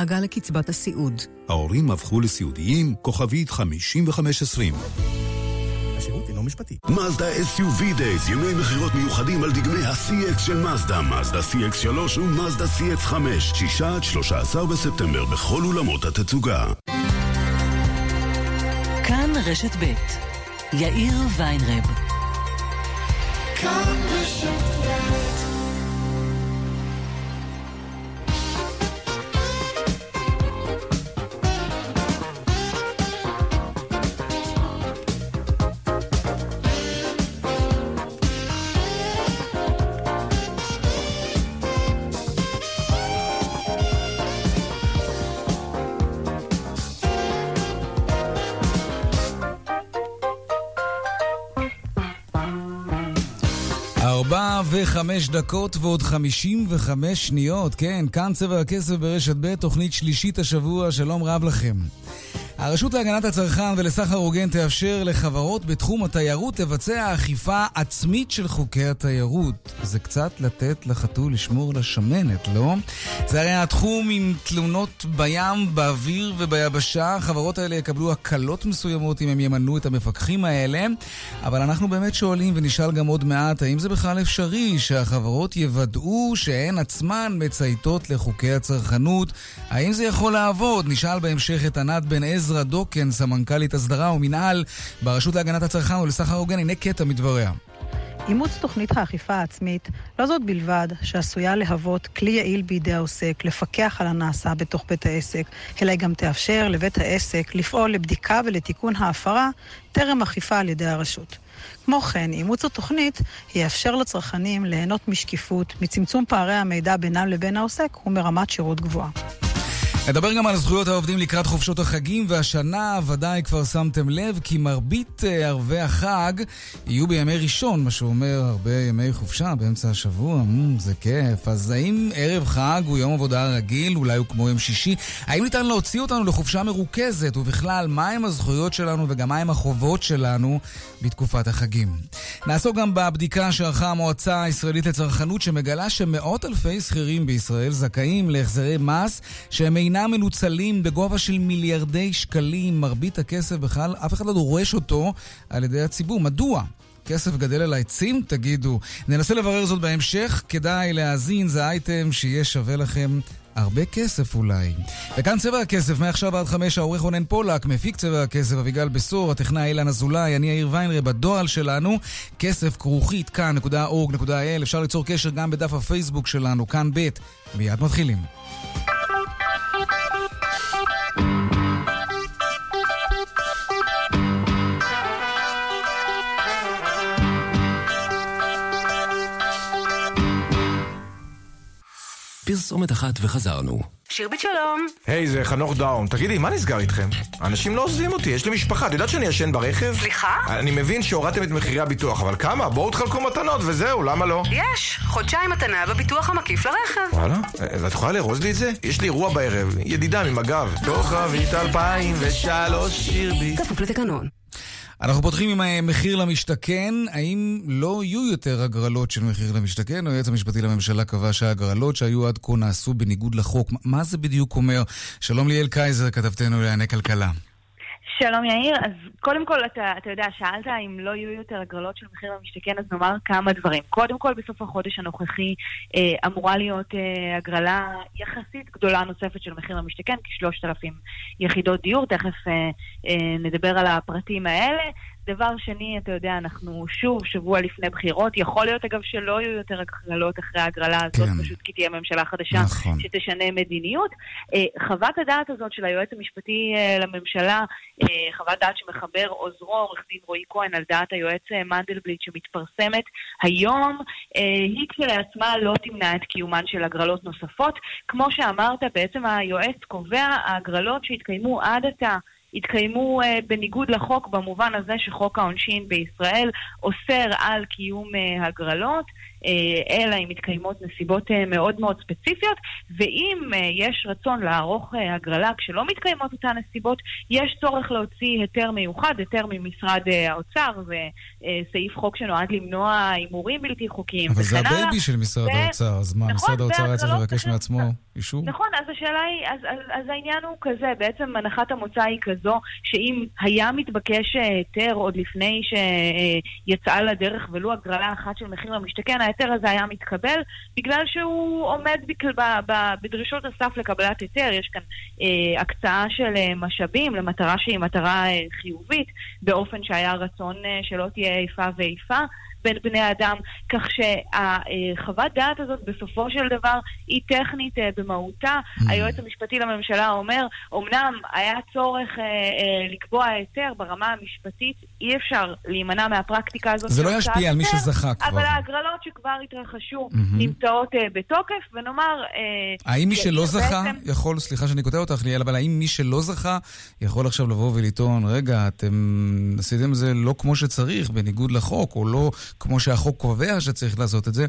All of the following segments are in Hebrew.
דאגה לקצבת הסיעוד. ההורים הפכו לסיעודיים, כוכבית 5520. השירות אינו משפטי. מזדה SUV Days, ימי מכירות מיוחדים על דגמי ה-CX של מזדה, מזדה CX3 ומזדה CX5, 6 עד 13 בספטמבר בכל אולמות התצוגה. כאן רשת ב' יאיר ויינרב. כאן רשת וחמש דקות ועוד חמישים וחמש שניות. כן, כאן צבע הכסף ברשת ב', תוכנית שלישית השבוע, שלום רב לכם. הרשות להגנת הצרכן ולסחר הוגן תאפשר לחברות בתחום התיירות לבצע אכיפה עצמית של חוקי התיירות. זה קצת לתת לחתול לשמור לשמנת, לא? זה הרי התחום עם תלונות בים, באוויר וביבשה. החברות האלה יקבלו הקלות מסוימות אם הם ימנו את המפקחים האלה. אבל אנחנו באמת שואלים ונשאל גם עוד מעט, האם זה בכלל אפשרי שהחברות יוודאו שהן עצמן מצייתות לחוקי הצרכנות? האם זה יכול לעבוד? נשאל בהמשך את ענת בן עזרא. עזרא דוקן, סמנכ"לית הסדרה ומינהל ברשות להגנת הצרכן ולסחר הוגן, הנה קטע מדבריה. אימוץ תוכנית האכיפה העצמית לא זאת בלבד שעשויה להוות כלי יעיל בידי העוסק לפקח על הנעשה בתוך בית העסק, אלא היא גם תאפשר לבית העסק לפעול לבדיקה ולתיקון ההפרה טרם אכיפה על ידי הרשות. כמו כן, אימוץ התוכנית יאפשר לצרכנים ליהנות משקיפות, מצמצום פערי המידע בינם לבין העוסק ומרמת שירות גבוהה. נדבר גם על זכויות העובדים לקראת חופשות החגים, והשנה ודאי כבר שמתם לב כי מרבית אה, ערבי החג יהיו בימי ראשון, מה שאומר הרבה ימי חופשה באמצע השבוע, מ, זה כיף. אז האם ערב חג הוא יום עבודה רגיל, אולי הוא כמו יום שישי? האם ניתן להוציא אותנו לחופשה מרוכזת, ובכלל, מהם הזכויות שלנו וגם מהם החובות שלנו בתקופת החגים? נעסוק גם בבדיקה שערכה המועצה הישראלית לצרכנות, שמגלה שמאות אלפי שכירים בישראל זכאים להחזרי מס שהם אינם מנוצלים בגובה של מיליארדי שקלים. מרבית הכסף בכלל, אף אחד לא דורש אותו על ידי הציבור. מדוע? כסף גדל על העצים? תגידו. ננסה לברר זאת בהמשך. כדאי להאזין, זה אייטם שיהיה שווה לכם הרבה כסף אולי. וכאן צבע הכסף, מעכשיו עד חמש, העורך רונן פולק, מפיק צבע הכסף, אביגל בשור, הטכנאי אילן אזולאי, אני יאיר ויינרי, בדואל שלנו, כסף כרוכית כאן.org.il, אפשר ליצור קשר גם בדף הפייסבוק שלנו, כאן ב', מיד מתחילים. Thank you. פרסומת אחת וחזרנו. שירבית שלום. היי, hey, זה חנוך דאון. תגידי, מה נסגר איתכם? אנשים לא עוזבים אותי, יש לי משפחה. את יודעת שאני ישן ברכב? סליחה? אני מבין שהורדתם את מחירי הביטוח, אבל כמה? בואו תחלקו מתנות וזהו, למה לא? יש, חודשיים מתנה בביטוח המקיף לרכב. וואלה? ואת יכולה לארוז לי את זה? יש לי אירוע בערב, ידידה ממג"ב. כוכבית 2003 שירבית. כפוף לתקנון. אנחנו פותחים עם אה, מחיר למשתכן. האם לא יהיו יותר הגרלות של מחיר למשתכן? היועץ המשפטי לממשלה קבע שההגרלות שהיו עד כה נעשו בניגוד לחוק. מה זה בדיוק אומר? שלום ליאל קייזר, כתבתנו לענייני כלכלה. שלום יאיר, אז קודם כל אתה, אתה יודע, שאלת אם לא יהיו יותר הגרלות של מחיר למשתכן, אז נאמר כמה דברים. קודם כל, בסוף החודש הנוכחי אה, אמורה להיות אה, הגרלה יחסית גדולה נוספת של מחיר למשתכן, כשלושת אלפים יחידות דיור, תכף אה, אה, נדבר על הפרטים האלה. דבר שני, אתה יודע, אנחנו שוב שבוע לפני בחירות. יכול להיות, אגב, שלא יהיו יותר הגרלות אחרי ההגרלה הזאת, כן. פשוט כי תהיה ממשלה חדשה נכון. שתשנה מדיניות. אה, חוות הדעת הזאת של היועץ המשפטי אה, לממשלה, אה, חוות דעת שמחבר עוזרו, עורך דין רועי כהן, על דעת היועץ מנדלבליט שמתפרסמת היום, היא כשלעצמה לא תמנע את קיומן של הגרלות נוספות. כמו שאמרת, בעצם היועץ קובע ההגרלות שהתקיימו עד עתה. התקיימו uh, בניגוד לחוק במובן הזה שחוק העונשין בישראל אוסר על קיום uh, הגרלות. אה, אלא אם מתקיימות נסיבות אה, מאוד מאוד ספציפיות, ואם אה, יש רצון לערוך הגרלה כשלא מתקיימות אותן נסיבות, יש צורך להוציא היתר מיוחד, היתר ממשרד האוצר, וסעיף חוק שנועד למנוע הימורים בלתי חוקיים אבל זה. הבייבי של משרד ו- האוצר, אז מה, נכון, משרד האוצר היה צריך לבקש מעצמו אישור? נכון, אז השאלה היא, אז, אז, אז העניין הוא כזה, בעצם הנחת המוצא היא כזו, שאם היה מתבקש היתר עוד לפני שיצאה לדרך ולו הגרלה אחת של מחיר למשתכן, ההיתר הזה היה מתקבל, בגלל שהוא עומד בכל, ב, ב, בדרישות הסף לקבלת היתר, יש כאן אה, הקצאה של אה, משאבים למטרה שהיא מטרה אה, חיובית, באופן שהיה רצון אה, שלא תהיה איפה ואיפה. בין בני אדם, כך שהחוות דעת הזאת בסופו של דבר היא טכנית אה, במהותה. היועץ המשפטי לממשלה אומר, אמנם היה צורך אה, אה, לקבוע היתר ברמה המשפטית, אי אפשר להימנע מהפרקטיקה הזאת. זה לא ישפיע על מי שזכה כבר. אבל ההגרלות שכבר התרחשו מהמם. נמצאות בתוקף, ונאמר... האם מי שלא זכה יכול, סליחה שאני קוטע אותך ליאל, אבל האם מי שלא זכה יכול עכשיו לבוא ולטעון, רגע, אתם עשיתם זה לא כמו שצריך, בניגוד לחוק, או לא כמו שהחוק קובע שצריך לעשות את זה,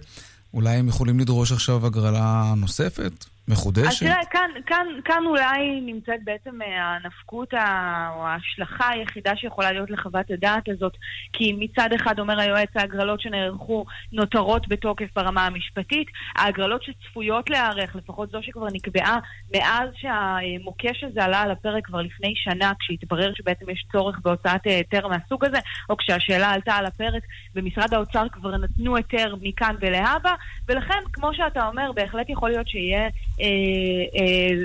אולי הם יכולים לדרוש עכשיו הגרלה נוספת? אז מחודשת? תראה, כאן, כאן, כאן אולי נמצאת בעצם אה, הנפקות ה- או ההשלכה היחידה שיכולה להיות לחוות הדעת הזאת, כי מצד אחד אומר היועץ, ההגרלות שנערכו נותרות בתוקף ברמה המשפטית, ההגרלות שצפויות להיערך, לפחות זו שכבר נקבעה מאז שהמוקש הזה עלה על הפרק כבר לפני שנה, כשהתברר שבעצם יש צורך בהוצאת אה, היתר מהסוג הזה, או כשהשאלה עלתה על הפרק, במשרד האוצר כבר נתנו היתר מכאן ולהבא, ולכן, כמו שאתה אומר, בהחלט יכול להיות שיהיה... אה, אה,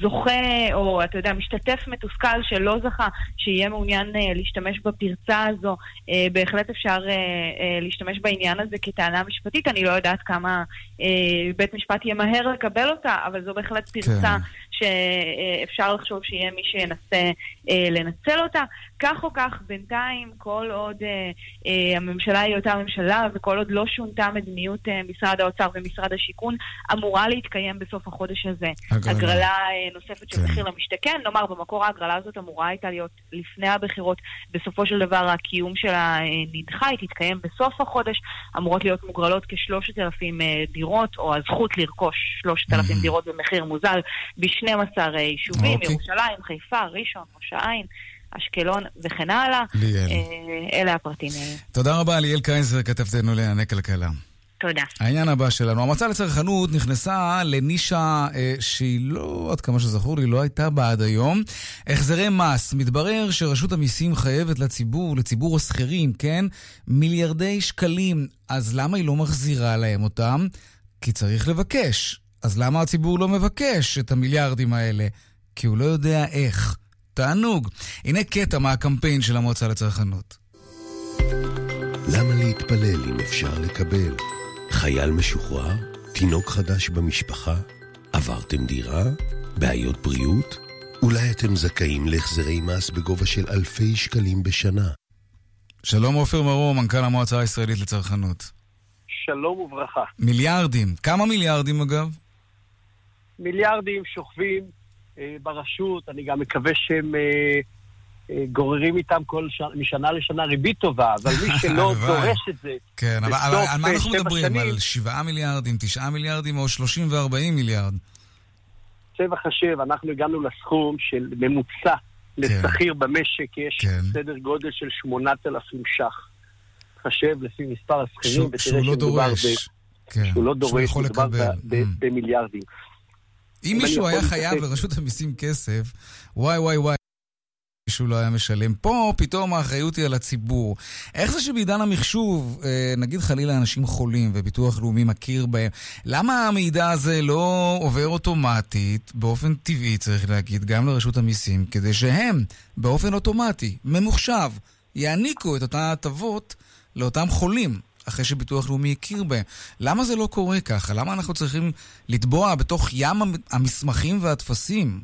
זוכה, או אתה יודע, משתתף מתוסכל שלא זכה, שיהיה מעוניין אה, להשתמש בפרצה הזו, אה, בהחלט אפשר אה, אה, להשתמש בעניין הזה כטענה משפטית. אני לא יודעת כמה אה, בית משפט ימהר לקבל אותה, אבל זו בהחלט פרצה כן. שאפשר לחשוב שיהיה מי שינסה לנצל אותה. כך או כך, בינתיים, כל עוד אה, אה, הממשלה היא אותה ממשלה, וכל עוד לא שונתה מדיניות אה, משרד האוצר ומשרד השיכון, אמורה להתקיים בסוף החודש הזה. הגרלה. הגרלה אה, נוספת של כן. מחיר למשתכן. נאמר, במקור ההגרלה הזאת אמורה הייתה להיות לפני הבחירות. בסופו של דבר הקיום שלה אה, נדחה, היא תתקיים בסוף החודש. אמורות להיות מוגרלות כשלושת אלפים אה, דירות, או הזכות לרכוש שלושת אלפים Mhm. דירות במחיר מוזל ב-12 יישובים, אוקיי. ירושלים, חיפה, ראשון, ראש העין. אשקלון וכן הלאה. ליאל. אה, אלה הפרטים. אה, תודה רבה ליאל קייזר, כתבתנו לענייני כלכלה. תודה. העניין הבא שלנו, המועצה לצרכנות נכנסה לנישה אה, שהיא לא, עד כמה שזכור לי, לא הייתה בה עד היום. החזרי מס. מתברר שרשות המיסים חייבת לציבור, לציבור השכירים, כן? מיליארדי שקלים. אז למה היא לא מחזירה להם אותם? כי צריך לבקש. אז למה הציבור לא מבקש את המיליארדים האלה? כי הוא לא יודע איך. תענוג. הנה קטע מהקמפיין של המועצה לצרכנות. למה להתפלל אם אפשר לקבל? חייל משוחרר? תינוק חדש במשפחה? עברתם דירה? בעיות בריאות? אולי אתם זכאים להחזרי מס בגובה של אלפי שקלים בשנה. שלום עופר מרום, מנכ"ל המועצה הישראלית לצרכנות. שלום וברכה. מיליארדים. כמה מיליארדים אגב? מיליארדים שוכבים ברשות, אני גם מקווה שהם אה, אה, גוררים איתם כל ש... משנה לשנה ריבית טובה, אבל מי שלא. דורש את זה כן, אבל, אבל על מה אה, אנחנו מדברים? שנים, על 7 מיליארדים, 9 מיליארדים או 30 ו-40 מיליארד? צבע חשב, אנחנו הגענו לסכום של ממוצע לשכיר במשק, יש כן. סדר גודל של 8,000 ש"ח. חשב לפי מספר השכירים, שהוא- ותראה שהוא לא שמדובר דורש. ב- כן, שהוא לא שהוא דורש, יכול מדובר ב- לקבל. ב- Mm. במיליארדים. אם מישהו היה חייב לרשות המיסים כסף, וואי וואי וואי, מישהו לא היה משלם. פה פתאום האחריות היא על הציבור. איך זה שבעידן המחשוב, אה, נגיד חלילה אנשים חולים וביטוח לאומי מכיר בהם, למה המידע הזה לא עובר אוטומטית, באופן טבעי צריך להגיד, גם לרשות המיסים, כדי שהם, באופן אוטומטי, ממוחשב, יעניקו את אותן ההטבות לאותם חולים. אחרי שביטוח לאומי הכיר בהם. למה זה לא קורה ככה? למה אנחנו צריכים לטבוע בתוך ים המ- המסמכים והטפסים?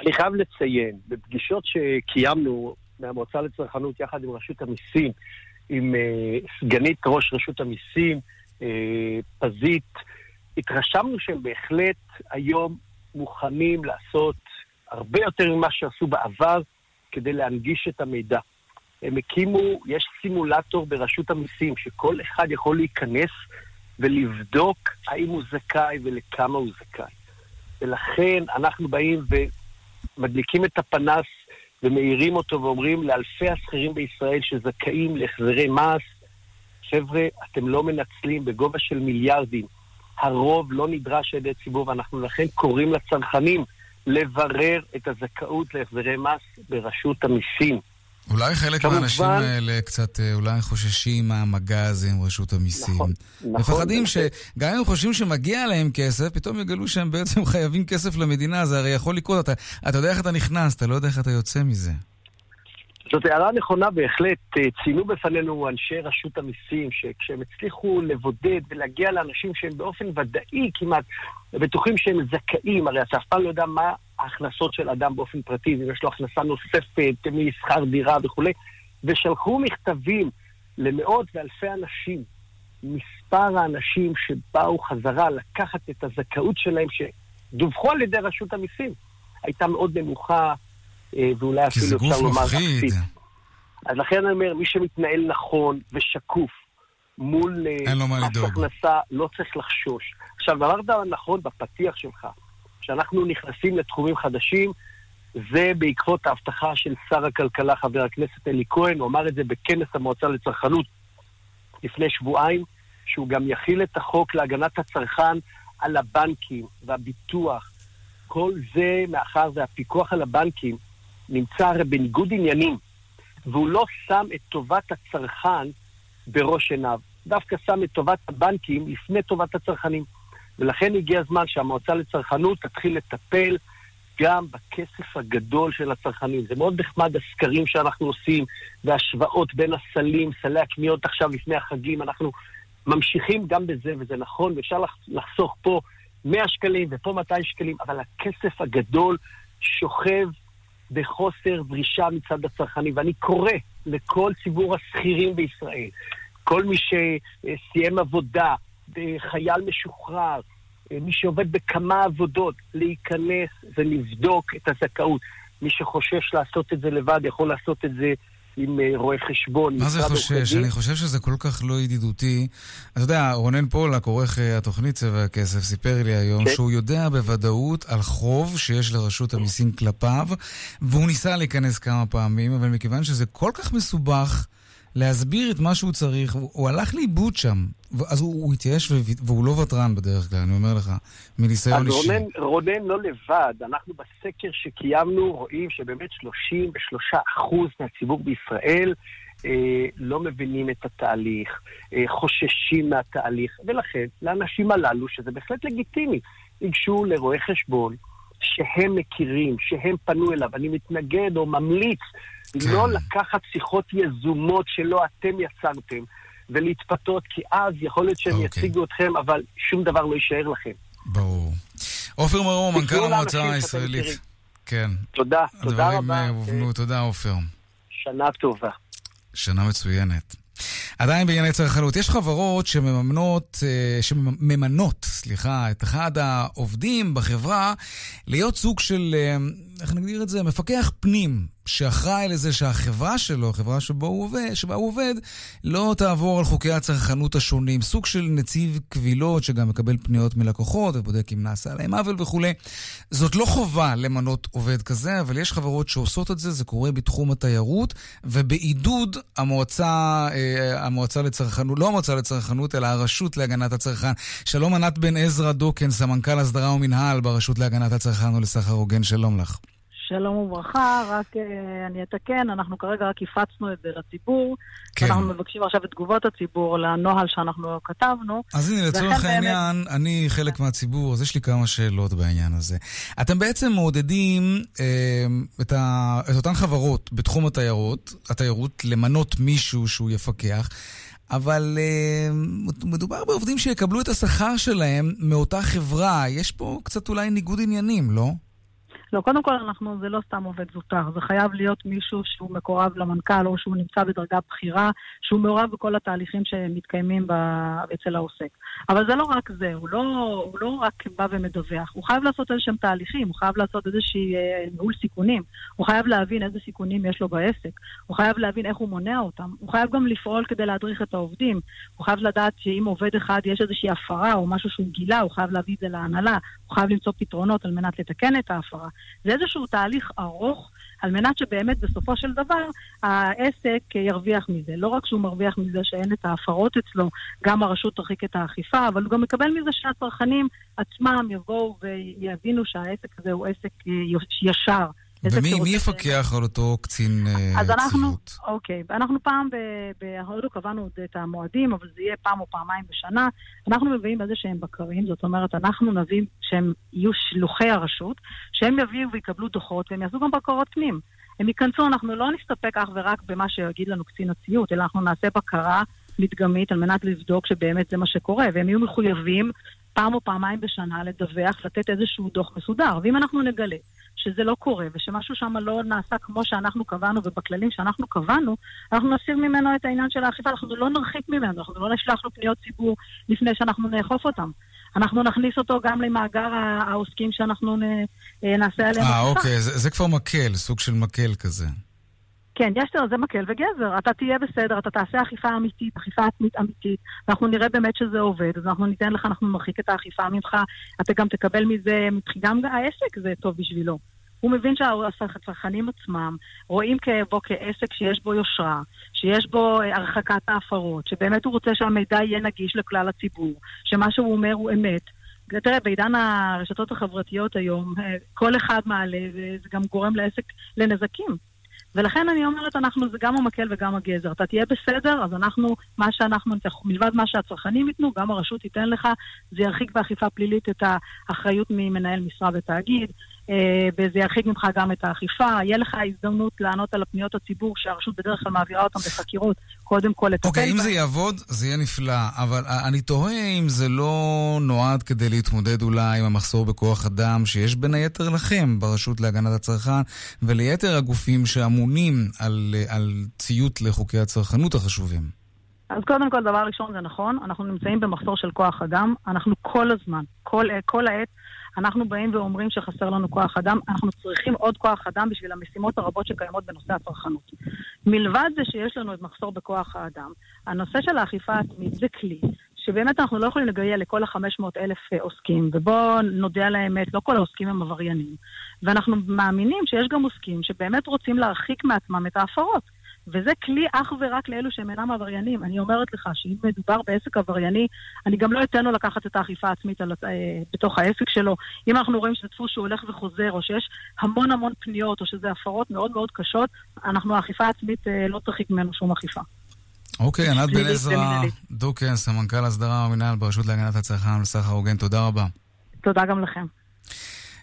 אני חייב לציין, בפגישות שקיימנו מהמועצה לצרכנות יחד עם רשות המיסים, עם אה, סגנית ראש רשות המיסים, אה, פזית, התרשמנו שהם בהחלט היום מוכנים לעשות הרבה יותר ממה שעשו בעבר כדי להנגיש את המידע. הם הקימו, יש סימולטור ברשות המיסים, שכל אחד יכול להיכנס ולבדוק האם הוא זכאי ולכמה הוא זכאי. ולכן אנחנו באים ומדליקים את הפנס ומאירים אותו ואומרים לאלפי השכירים בישראל שזכאים להחזרי מס, חבר'ה, אתם לא מנצלים בגובה של מיליארדים. הרוב לא נדרש על ידי ציבור, ואנחנו לכן קוראים לצרכנים לברר את הזכאות להחזרי מס ברשות המיסים. אולי חלק כמובן... מהאנשים האלה קצת אה, אולי חוששים מהמגע הזה עם רשות המיסים. נכון, נכון. מפחדים נכון. שגם אם הם חושבים שמגיע להם כסף, פתאום יגלו שהם בעצם חייבים כסף למדינה, זה הרי יכול לקרות. אתה, אתה יודע איך אתה נכנס, אתה לא יודע איך אתה יוצא מזה. זאת הערה נכונה בהחלט. אה, ציינו בפנינו אנשי רשות המיסים, שכשהם הצליחו לבודד ולהגיע לאנשים שהם באופן ודאי כמעט בטוחים שהם זכאים, הרי אתה אף פעם לא יודע מה ההכנסות של אדם באופן פרטי, אם יש לו הכנסה נוספת משכר דירה וכולי, ושלחו מכתבים למאות ואלפי אנשים. מספר האנשים שבאו חזרה לקחת את הזכאות שלהם, שדווחו על ידי רשות המיסים, הייתה מאוד נמוכה, אה, ואולי אפילו אפשר לומר אפסית. אז לכן אני אומר, מי שמתנהל נכון ושקוף מול אה, מס הכנסה, לא צריך לחשוש. עכשיו, אמרת נכון בפתיח שלך, שאנחנו נכנסים לתחומים חדשים, זה בעקבות ההבטחה של שר הכלכלה, חבר הכנסת אלי כהן, הוא אמר את זה בכנס המועצה לצרכנות לפני שבועיים, שהוא גם יכיל את החוק להגנת הצרכן על הבנקים והביטוח. כל זה מאחר והפיקוח על הבנקים נמצא הרי בניגוד עניינים, והוא לא שם את טובת הצרכן בראש עיניו, דווקא שם את טובת הבנקים לפני טובת הצרכנים. ולכן הגיע הזמן שהמועצה לצרכנות תתחיל לטפל גם בכסף הגדול של הצרכנים. זה מאוד נחמד הסקרים שאנחנו עושים, והשוואות בין הסלים, סלי הקניות עכשיו לפני החגים, אנחנו ממשיכים גם בזה, וזה נכון, ואפשר לחסוך פה 100 שקלים ופה 200 שקלים, אבל הכסף הגדול שוכב בחוסר דרישה מצד הצרכנים. ואני קורא לכל ציבור השכירים בישראל, כל מי שסיים עבודה, חייל משוחרר, מי שעובד בכמה עבודות, להיכנס ולבדוק את הזכאות. מי שחושש לעשות את זה לבד, יכול לעשות את זה עם אה, רואה חשבון. מה זה חושש? אני חושב שזה כל כך לא ידידותי. אתה יודע, רונן פולק, עורך אה, התוכנית צבע הכסף, סיפר לי היום כן. שהוא יודע בוודאות על חוב שיש לרשות המיסים כלפיו, והוא ניסה להיכנס כמה פעמים, אבל מכיוון שזה כל כך מסובך, להסביר את מה שהוא צריך, הוא, הוא הלך לאיבוד שם. אז הוא, הוא התייאש והוא לא ותרן בדרך כלל, אני אומר לך, מניסיון אישי. רונן, רונן לא לבד, אנחנו בסקר שקיימנו רואים שבאמת 33% מהציבור בישראל אה, לא מבינים את התהליך, אה, חוששים מהתהליך, ולכן לאנשים הללו, שזה בהחלט לגיטימי, ייגשו לרואי חשבון שהם מכירים, שהם פנו אליו. אני מתנגד או ממליץ כן. לא לקחת שיחות יזומות שלא אתם יצרתם ולהתפתות, כי אז יכול להיות שהם אוקיי. יציגו אתכם, אבל שום דבר לא יישאר לכם. ברור. עופר מרום, מנכ"ל המועצה הישראלית. כן. תודה, תודה רבה. הדברים הובנו, תודה עופר. שנה טובה. שנה מצוינת. עדיין בענייני צרכנות, יש חברות שמממנות, אה, שממנות, סליחה, את אחד העובדים בחברה להיות סוג של, אה, איך נגדיר את זה? מפקח פנים שאחראי לזה שהחברה שלו, החברה שבו הוא עובד, שבה הוא עובד, לא תעבור על חוקי הצרכנות השונים. סוג של נציב קבילות שגם מקבל פניות מלקוחות ובודק אם נעשה להם עוול וכולי. זאת לא חובה למנות עובד כזה, אבל יש חברות שעושות את זה, זה קורה בתחום התיירות, ובעידוד המועצה, אה, המועצה לצרכנות, לא המועצה לצרכנות, אלא הרשות להגנת הצרכן. שלום ענת בן עזרא דוקן, סמנכ"ל הסדרה ומינהל ברשות להגנת הצרכן ולסחר הוגן, שלום לך. שלום וברכה, רק uh, אני אתקן, אנחנו כרגע רק הפצנו את זה לציבור. כן. אנחנו מבקשים עכשיו את תגובות הציבור לנוהל שאנחנו כתבנו. אז הנה, לצורך העניין, באמת... אני חלק מהציבור, אז יש לי כמה שאלות בעניין הזה. אתם בעצם מעודדים אה, את, ה, את אותן חברות בתחום התיירות, התיירות, למנות מישהו שהוא יפקח. אבל uh, מדובר בעובדים שיקבלו את השכר שלהם מאותה חברה. יש פה קצת אולי ניגוד עניינים, לא? לא, קודם כל אנחנו, זה לא סתם עובד זוטר, זה חייב להיות מישהו שהוא מקורב למנכ"ל או שהוא נמצא בדרגה בכירה, שהוא מעורב בכל התהליכים שמתקיימים ב... אצל העוסק. אבל זה לא רק זה, הוא לא, הוא לא רק בא ומדווח, הוא חייב לעשות איזה שהם תהליכים, הוא חייב לעשות איזשהי אה, ניהול סיכונים, הוא חייב להבין איזה סיכונים יש לו בעסק, הוא חייב להבין איך הוא מונע אותם, הוא חייב גם לפעול כדי להדריך את העובדים, הוא חייב לדעת שאם עובד אחד יש איזושהי הפרה או משהו שהוא גילה, הוא חייב להביא את זה להנהלה, הוא חייב למצוא פתרונות על מנת לתקן את ההפרה. זה איזשהו תהליך ארוך. על מנת שבאמת בסופו של דבר העסק ירוויח מזה. לא רק שהוא מרוויח מזה שאין את ההפרות אצלו, גם הרשות תרחיק את האכיפה, אבל הוא גם מקבל מזה שהצרכנים עצמם יבואו ויבינו שהעסק הזה הוא עסק אה, ישר. ומי יפקח על אותו קצין ציות? אז אנחנו, אוקיי, אנחנו פעם, בהודו קבענו את המועדים, אבל זה יהיה פעם או פעמיים בשנה. אנחנו מביאים איזה שהם בקרים, זאת אומרת, אנחנו נביא שהם יהיו שלוחי הרשות, שהם יביאו ויקבלו דוחות, והם יעשו גם בקרות פנים. הם ייכנסו, אנחנו לא נסתפק אך ורק במה שיגיד לנו קצין הציות, אלא אנחנו נעשה בקרה מדגמית על מנת לבדוק שבאמת זה מה שקורה, והם יהיו מחויבים פעם או פעמיים בשנה לדווח, לתת איזשהו דוח מסודר. ואם אנחנו נגלה שזה לא קורה, ושמשהו שם לא נעשה כמו שאנחנו קבענו ובכללים שאנחנו קבענו, אנחנו נסיר ממנו את העניין של האכיפה, אנחנו לא נרחיק ממנו, אנחנו לא נשלח לו פניות ציבור לפני שאנחנו נאכוף אותם. אנחנו נכניס אותו גם למאגר העוסקים שאנחנו אה, נעשה עליהם אה, אוקיי, זה, זה כבר מקל, סוג של מקל כזה. כן, יש לו, זה מקל וגזר. אתה תהיה בסדר, אתה תעשה אכיפה אמיתית, אכיפה עצמית אמיתית, ואנחנו נראה באמת שזה עובד, אז אנחנו ניתן לך, אנחנו נרחיק את האכיפה ממך, אתה גם תקבל מזה, גם העסק זה טוב בשבילו. הוא מבין שהצרכנים עצמם רואים בו כעסק שיש בו יושרה, שיש בו אה, הרחקת ההפרות, שבאמת הוא רוצה שהמידע יהיה נגיש לכלל הציבור, שמה שהוא אומר הוא אמת. תראה, בעידן הרשתות החברתיות היום, אה, כל אחד מעלה, וזה גם גורם לעסק לנזקים. ולכן אני אומרת, אנחנו, זה גם המקל וגם הגזר. אתה תהיה בסדר, אז אנחנו, מה שאנחנו, מלבד מה שהצרכנים ייתנו, גם הרשות תיתן לך, זה ירחיק באכיפה פלילית את האחריות ממנהל משרה ותאגיד. אה, וזה ירחיק ממך גם את האכיפה. יהיה לך הזדמנות לענות על הפניות הציבור שהרשות בדרך כלל מעבירה אותם בחקירות, קודם כל לטפל אוקיי, okay, אם זה יעבוד, זה יהיה נפלא, אבל אני תוהה אם זה לא נועד כדי להתמודד אולי עם המחסור בכוח אדם שיש בין היתר לכם ברשות להגנת הצרכן וליתר הגופים שאמונים על, על ציות לחוקי הצרכנות החשובים. אז קודם כל, דבר ראשון זה נכון, אנחנו נמצאים במחסור של כוח אדם, אנחנו כל הזמן, כל, כל העת, אנחנו באים ואומרים שחסר לנו כוח אדם, אנחנו צריכים עוד כוח אדם בשביל המשימות הרבות שקיימות בנושא הצרכנות. מלבד זה שיש לנו את מחסור בכוח האדם, הנושא של האכיפה העצמית זה כלי שבאמת אנחנו לא יכולים לגייל לכל ה-500 אלף עוסקים, ובואו נודה על האמת, לא כל העוסקים הם עבריינים. ואנחנו מאמינים שיש גם עוסקים שבאמת רוצים להרחיק מעצמם את ההפרות. וזה כלי אך ורק לאלו שהם אינם עבריינים. אני אומרת לך שאם מדובר בעסק עברייני, אני גם לא אתן לו לקחת את האכיפה העצמית על, אה, בתוך העסק שלו. אם אנחנו רואים שזה דפוס שהוא הולך וחוזר, או שיש המון המון פניות, או שזה הפרות מאוד מאוד קשות, אנחנו, האכיפה העצמית אה, לא תרחיק ממנו שום אכיפה. אוקיי, ענת בן עזרא, דוקן, סמנכ"ל הסדרה במינהל ברשות להגנת הצרכן וסחר הוגן, תודה רבה. תודה גם לכם.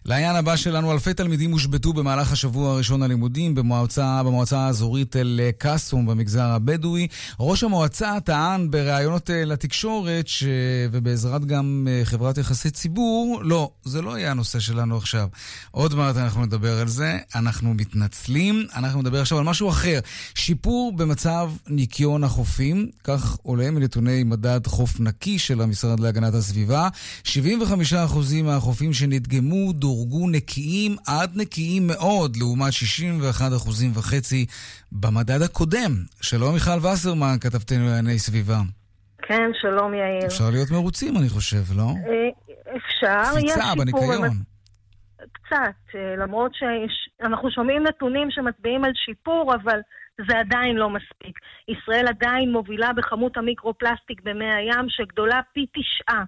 לעניין הבא שלנו, אלפי תלמידים הושבתו במהלך השבוע הראשון הלימודים במועצה, במועצה האזורית אל-קסום במגזר הבדואי. ראש המועצה טען בראיונות אה, לתקשורת, ש... ובעזרת גם אה, חברת יחסי ציבור, לא, זה לא יהיה הנושא שלנו עכשיו. עוד מעט אנחנו נדבר על זה, אנחנו מתנצלים, אנחנו נדבר עכשיו על משהו אחר. שיפור במצב ניקיון החופים, כך עולה מנתוני מדד חוף נקי של המשרד להגנת הסביבה. 75% מהחופים שנדגמו דור דורגו נקיים עד נקיים מאוד, לעומת 61.5% במדד הקודם. שלום מיכל וסרמן, כתבתנו לענייני סביבה. כן, שלום יאיר. אפשר להיות מרוצים, אני חושב, לא? אה, אפשר, קפיצה בניקיון. קצת, אה, למרות שאנחנו שומעים נתונים שמצביעים על שיפור, אבל זה עדיין לא מספיק. ישראל עדיין מובילה בכמות המיקרו-פלסטיק במי הים, שגדולה פי תשעה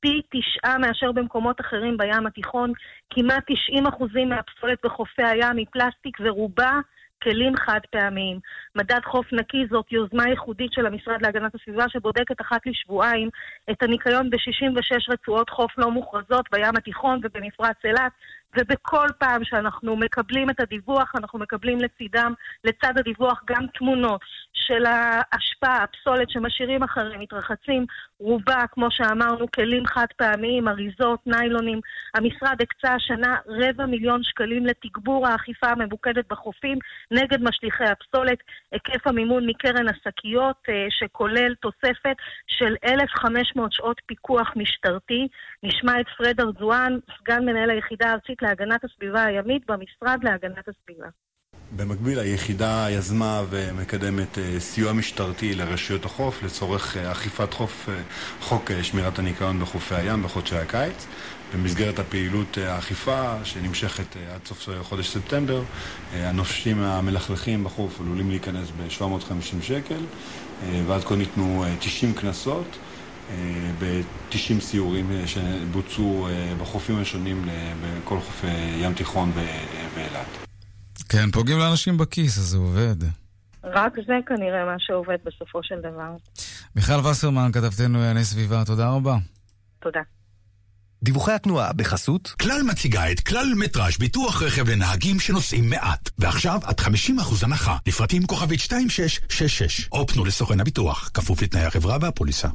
פי תשעה מאשר במקומות אחרים בים התיכון. כמעט 90 אחוזים מהפסולת בחופי הים היא פלסטיק ורובה כלים חד פעמיים. מדד חוף נקי זאת יוזמה ייחודית של המשרד להגנת הסביבה שבודקת אחת לשבועיים את הניקיון ב-66 רצועות חוף לא מוכרזות בים התיכון ובמפרץ אילת, ובכל פעם שאנחנו מקבלים את הדיווח, אנחנו מקבלים לצידם, לצד הדיווח, גם תמונות של האשפה, הפסולת שמשאירים אחרים, מתרחצים רובה, כמו שאמרנו, כלים חד פעמיים, אריזות, ניילונים. המשרד הקצה השנה רבע מיליון שקלים לתגבור האכיפה הממוקדת בחופים נגד משליכי הפסולת. היקף המימון מקרן השקיות, אה, שכולל תוספת של 1,500 שעות פיקוח משטרתי. נשמע את פרד ארזואן, סגן מנהל היחידה הארצית להגנת הסביבה הימית במשרד להגנת הסביבה. במקביל היחידה יזמה ומקדמת אה, סיוע משטרתי לרשויות החוף לצורך אה, אכיפת חוף, אה, חוק שמירת הניקיון בחופי הים בחודשי הקיץ. במסגרת הפעילות האכיפה שנמשכת עד סוף חודש ספטמבר, הנופשים המלכלכים בחוף עלולים להיכנס ב-750 שקל, ועד כה ניתנו 90 קנסות. ב-90 סיורים שבוצעו בחופים השונים בכל חופי ים תיכון ואילת. כן, פוגעים לאנשים בכיס, אז זה עובד. רק זה כנראה מה שעובד בסופו של דבר. מיכל וסרמן, כתבתנו לענייני סביבה, תודה רבה. תודה. דיווחי התנועה בחסות? כלל מציגה את כלל מטראז' ביטוח רכב לנהגים שנוסעים מעט. ועכשיו עד 50% הנחה, לפרטים כוכבית 2666. או פנו לסוכן הביטוח, כפוף לתנאי החברה והפוליסה.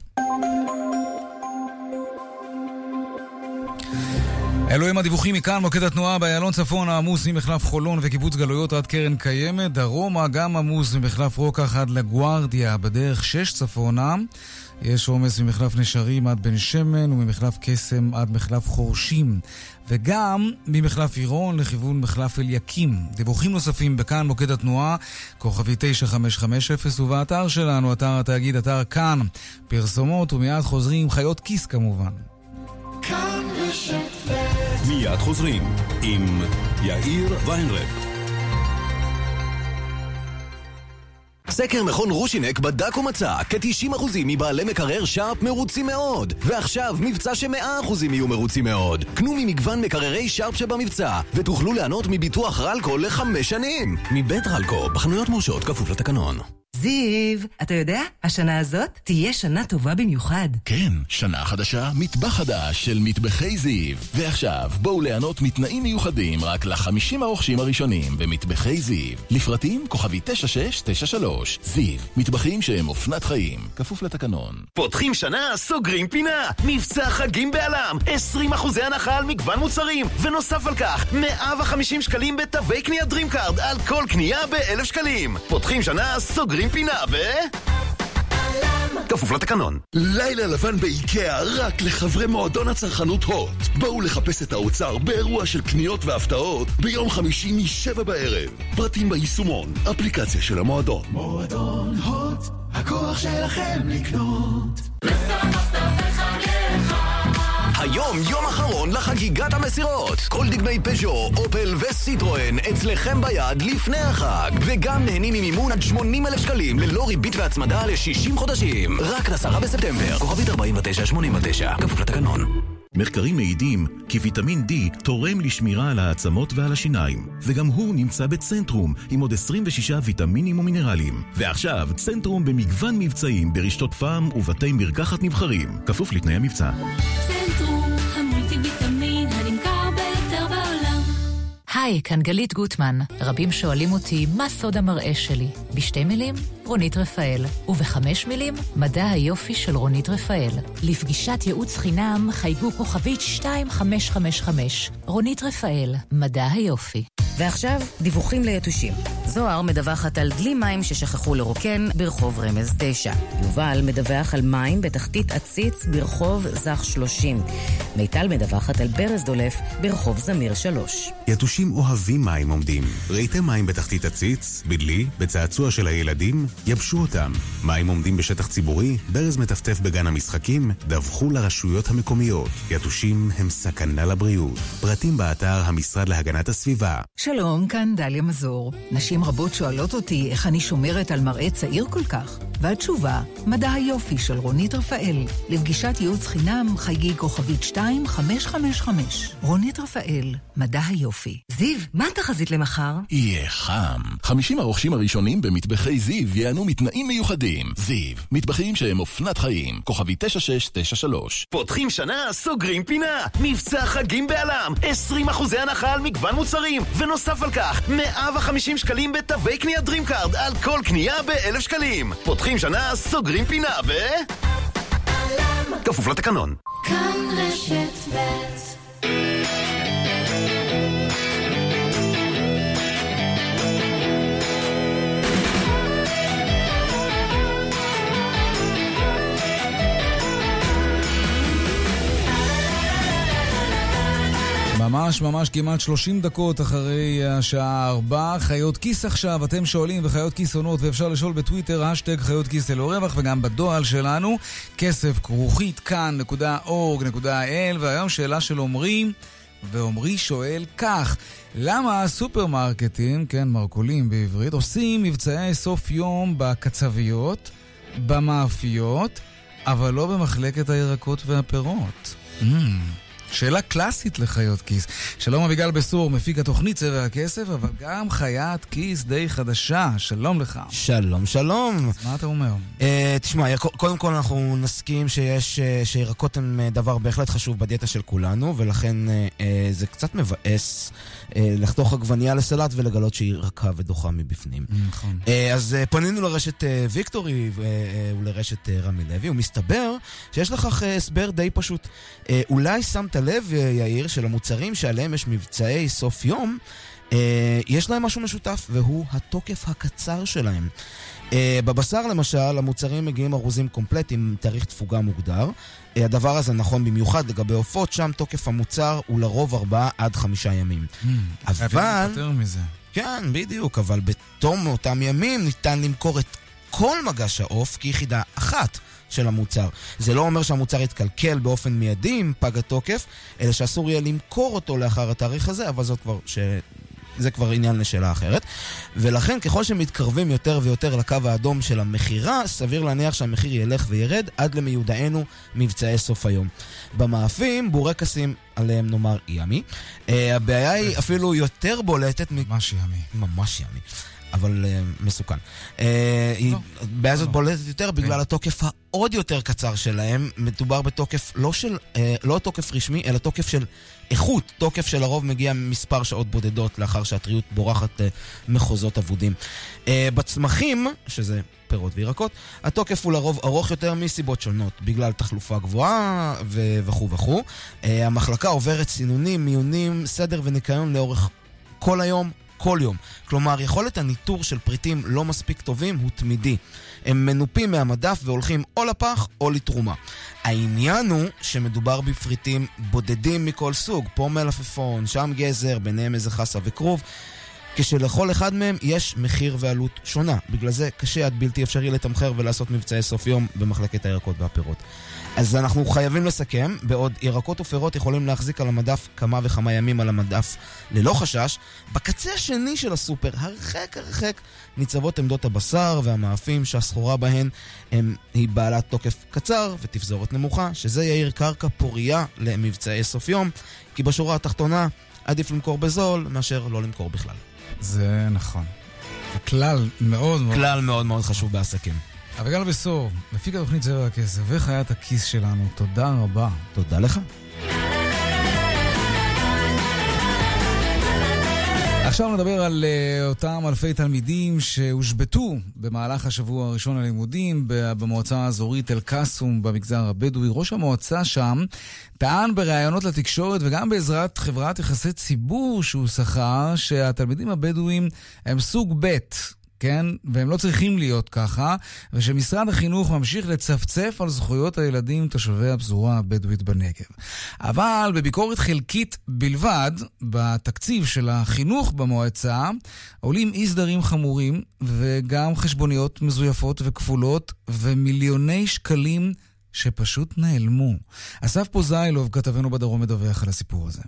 אלו הם הדיווחים מכאן, מוקד התנועה באיילון צפון העמוס ממחלף חולון וקיבוץ גלויות עד קרן קיימת, דרומה גם עמוס ממחלף רוקח עד לגוארדיה בדרך 6 צפונה. יש עומס ממחלף נשרים עד בן שמן וממחלף קסם עד מחלף חורשים. וגם ממחלף עירון לכיוון מחלף אליקים. דיווחים נוספים בכאן מוקד התנועה, כוכבי 9550 ובאתר שלנו, אתר התאגיד, אתר כאן. פרסומות ומיד חוזרים חיות כיס כמובן. כאן מיד חוזרים עם יאיר ויינרב. סקר מכון רושינק בדק ומצא כ-90% מבעלי מקרר שרפ מרוצים מאוד. ועכשיו מבצע ש-100% יהיו מרוצים מאוד. קנו ממגוון מקררי שרפ שבמבצע, ותוכלו ליהנות מביטוח רלקו לחמש שנים. מבית רלקו, בחנויות מורשות כפוף לתקנון. זיו, אתה יודע, השנה הזאת תהיה שנה טובה במיוחד. כן, שנה חדשה, מטבח חדש של מטבחי זיו. ועכשיו, בואו ליהנות מתנאים מיוחדים רק לחמישים הרוכשים הראשונים במטבחי זיו. לפרטים כוכבי 9693. זיו, מטבחים שהם אופנת חיים, כפוף לתקנון. פותחים שנה, סוגרים פינה. מבצע חגים בעלם, 20 אחוזי הנחה על מגוון מוצרים. ונוסף על כך, 150 שקלים בתווי קנייה Dream Card על כל קנייה ב-1,000 שקלים. פותחים שנה, סוגרים פינה ב... כפוף לתקנון. לילה לבן באיקאה רק לחברי מועדון הצרכנות הוט. בואו לחפש את האוצר באירוע של קניות והפתעות ביום חמישי משבע בערב. פרטים ביישומון, אפליקציה של המועדון. מועדון הוט, הכוח שלכם לקנות. היום יום אחרון לחגיגת המסירות. כל דגמי פז'ו, אופל וסיטרואן אצלכם ביד לפני החג. וגם נהנים ממימון עד 80 אלף שקלים ללא ריבית והצמדה ל-60 חודשים. רק ל-10 בספטמבר. כוכבית 4989, כפוף לתקנון. מחקרים מעידים כי ויטמין D תורם לשמירה על העצמות ועל השיניים, וגם הוא נמצא בצנטרום עם עוד 26 ויטמינים ומינרלים. ועכשיו, צנטרום במגוון מבצעים ברשתות פארם ובתי מרקחת נבחרים, כפוף לתנאי המבצע. צנטרום, היי, כאן גלית גוטמן. רבים שואלים אותי מה סוד המראה שלי. בשתי מילים, רונית רפאל. ובחמש מילים, מדע היופי של רונית רפאל. לפגישת ייעוץ חינם חייגו כוכבית 2555. רונית רפאל, מדע היופי. ועכשיו, דיווחים ליתושים. זוהר מדווחת על דלי מים ששכחו לרוקן ברחוב רמז 9. יובל מדווח על מים בתחתית עציץ ברחוב זך 30. מיטל מדווחת על ברז דולף ברחוב זמיר 3. יתושים אוהבים מים עומדים. ראיתם מים בתחתית עציץ, בדלי, בצעצוע של הילדים? יבשו אותם. מים עומדים בשטח ציבורי, ברז מטפטף בגן המשחקים, דווחו לרשויות המקומיות. יתושים הם סכנה לבריאות. פרטים באתר המשרד להגנת הסביבה. שלום, כאן דליה מזור. נשים רבות שואלות אותי איך אני שומרת על מראה צעיר כל כך. והתשובה, מדע היופי של רונית רפאל. לפגישת ייעוץ חינם חייגי כוכבית 2555. רונית רפאל, מדע היופי. זיו, מה התחזית למחר? יהיה חם. 50 הרוכשים הראשונים במטבחי זיו ייהנו מתנאים מיוחדים. זיו, מטבחים שהם אופנת חיים. כוכבי 9693. פותחים שנה, סוגרים פינה. מבצע חגים בעלם, 20 אחוזי הנחה על מגוון מוצרים. ונוסף על כך, 150 שקלים בתווי קנייה Dream Card על כל קנייה ב-1,000 שקלים. פותחים שנה, סוגרים פינה ב... כפוף לתקנון. כאן רשת ב' ממש ממש כמעט 30 דקות אחרי השעה 4. חיות כיס עכשיו, אתם שואלים וחיות כיס עונות, ואפשר לשאול בטוויטר, השטג חיות כיס ללא רווח, וגם בדואל שלנו, כסף כרוכית כאן.org.il, והיום שאלה של עומרי, ועומרי שואל כך, למה הסופרמרקטים, כן, מרכולים בעברית, עושים מבצעי סוף יום בקצביות, במאפיות, אבל לא במחלקת הירקות והפירות? Mm. שאלה קלאסית לחיות כיס. שלום אביגל בסור, מפיק התוכנית צבע הכסף, אבל גם חיית כיס די חדשה. שלום לך. שלום, שלום. אז מה אתה אומר? Uh, תשמע, קודם כל אנחנו נסכים שיש, uh, שירקות הם uh, דבר בהחלט חשוב בדיאטה של כולנו, ולכן uh, זה קצת מבאס לחתוך עגבנייה לסלט ולגלות שהיא רכה ודוחה מבפנים. נכון. Uh, אז uh, פנינו לרשת ויקטורי ולרשת רמי לוי, ומסתבר שיש לכך הסבר די פשוט. אולי שמת לב, יאיר, שלמוצרים שעליהם יש מבצעי סוף יום, אה, יש להם משהו משותף, והוא התוקף הקצר שלהם. אה, בבשר למשל, המוצרים מגיעים ארוזים קומפלט עם תאריך תפוגה מוגדר. אה, הדבר הזה נכון במיוחד לגבי עופות, שם תוקף המוצר הוא לרוב 4 עד 5 ימים. אבל... יותר מזה. כן, בדיוק, אבל בתום אותם ימים ניתן למכור את כל מגש העוף כיחידה אחת. של המוצר. זה לא אומר שהמוצר יתקלקל באופן מיידי עם פג התוקף, אלא שאסור יהיה למכור אותו לאחר התאריך הזה, אבל זאת כבר... ש... זה כבר עניין לשאלה אחרת. ולכן ככל שמתקרבים יותר ויותר לקו האדום של המכירה, סביר להניח שהמחיר ילך וירד עד למיודענו מבצעי סוף היום. במאפים, בורקסים עליהם נאמר ימי. Uh, הבעיה היא אפילו יותר בולטת... ממש ימי. ממש ימי. אבל uh, מסוכן. Uh, היא, הבעיה הזאת בולטת יותר בגלל התוקף העוד יותר קצר שלהם. מדובר בתוקף לא של, uh, לא תוקף רשמי, אלא תוקף של איכות. תוקף שלרוב מגיע מספר שעות בודדות לאחר שהטריות בורחת uh, מחוזות אבודים. Uh, בצמחים, שזה פירות וירקות, התוקף הוא לרוב ארוך יותר מסיבות שונות, בגלל תחלופה גבוהה וכו' וכו'. Uh, המחלקה עוברת סינונים, מיונים, סדר וניקיון לאורך כל היום, כל יום. כלומר, יכולת הניטור של פריטים לא מספיק טובים הוא תמידי. הם מנופים מהמדף והולכים או לפח או לתרומה. העניין הוא שמדובר בפריטים בודדים מכל סוג, פה מלפפון, שם גזר, ביניהם איזה חסה וכרוב. כשלכל אחד מהם יש מחיר ועלות שונה. בגלל זה קשה עד בלתי אפשרי לתמחר ולעשות מבצעי סוף יום במחלקת הירקות והפירות. אז אנחנו חייבים לסכם, בעוד ירקות ופירות יכולים להחזיק על המדף כמה וכמה ימים על המדף ללא חשש, בקצה השני של הסופר, הרחק הרחק, ניצבות עמדות הבשר והמאפים שהסחורה בהן הם, היא בעלת תוקף קצר ותפזורת נמוכה, שזה יאיר קרקע פורייה למבצעי סוף יום, כי בשורה התחתונה עדיף למכור בזול מאשר לא למכור בכלל. זה נכון. כלל מאוד מאוד... כלל מאוד מאוד חשוב בעסקים. אביגל בסור, מפיק התוכנית צבע הכסף וחיית הכיס שלנו, תודה רבה. תודה לך. עכשיו נדבר על uh, אותם אלפי תלמידים שהושבתו במהלך השבוע הראשון ללימודים במועצה האזורית אל-קסום במגזר הבדואי. ראש המועצה שם טען בראיונות לתקשורת וגם בעזרת חברת יחסי ציבור שהוא שכר שהתלמידים הבדואים הם סוג ב'. כן? והם לא צריכים להיות ככה, ושמשרד החינוך ממשיך לצפצף על זכויות הילדים תושבי הפזורה הבדואית בנגב. אבל בביקורת חלקית בלבד, בתקציב של החינוך במועצה, עולים אי סדרים חמורים, וגם חשבוניות מזויפות וכפולות, ומיליוני שקלים שפשוט נעלמו. אסף פוזיילוב, כתבנו בדרום, מדווח על הסיפור הזה.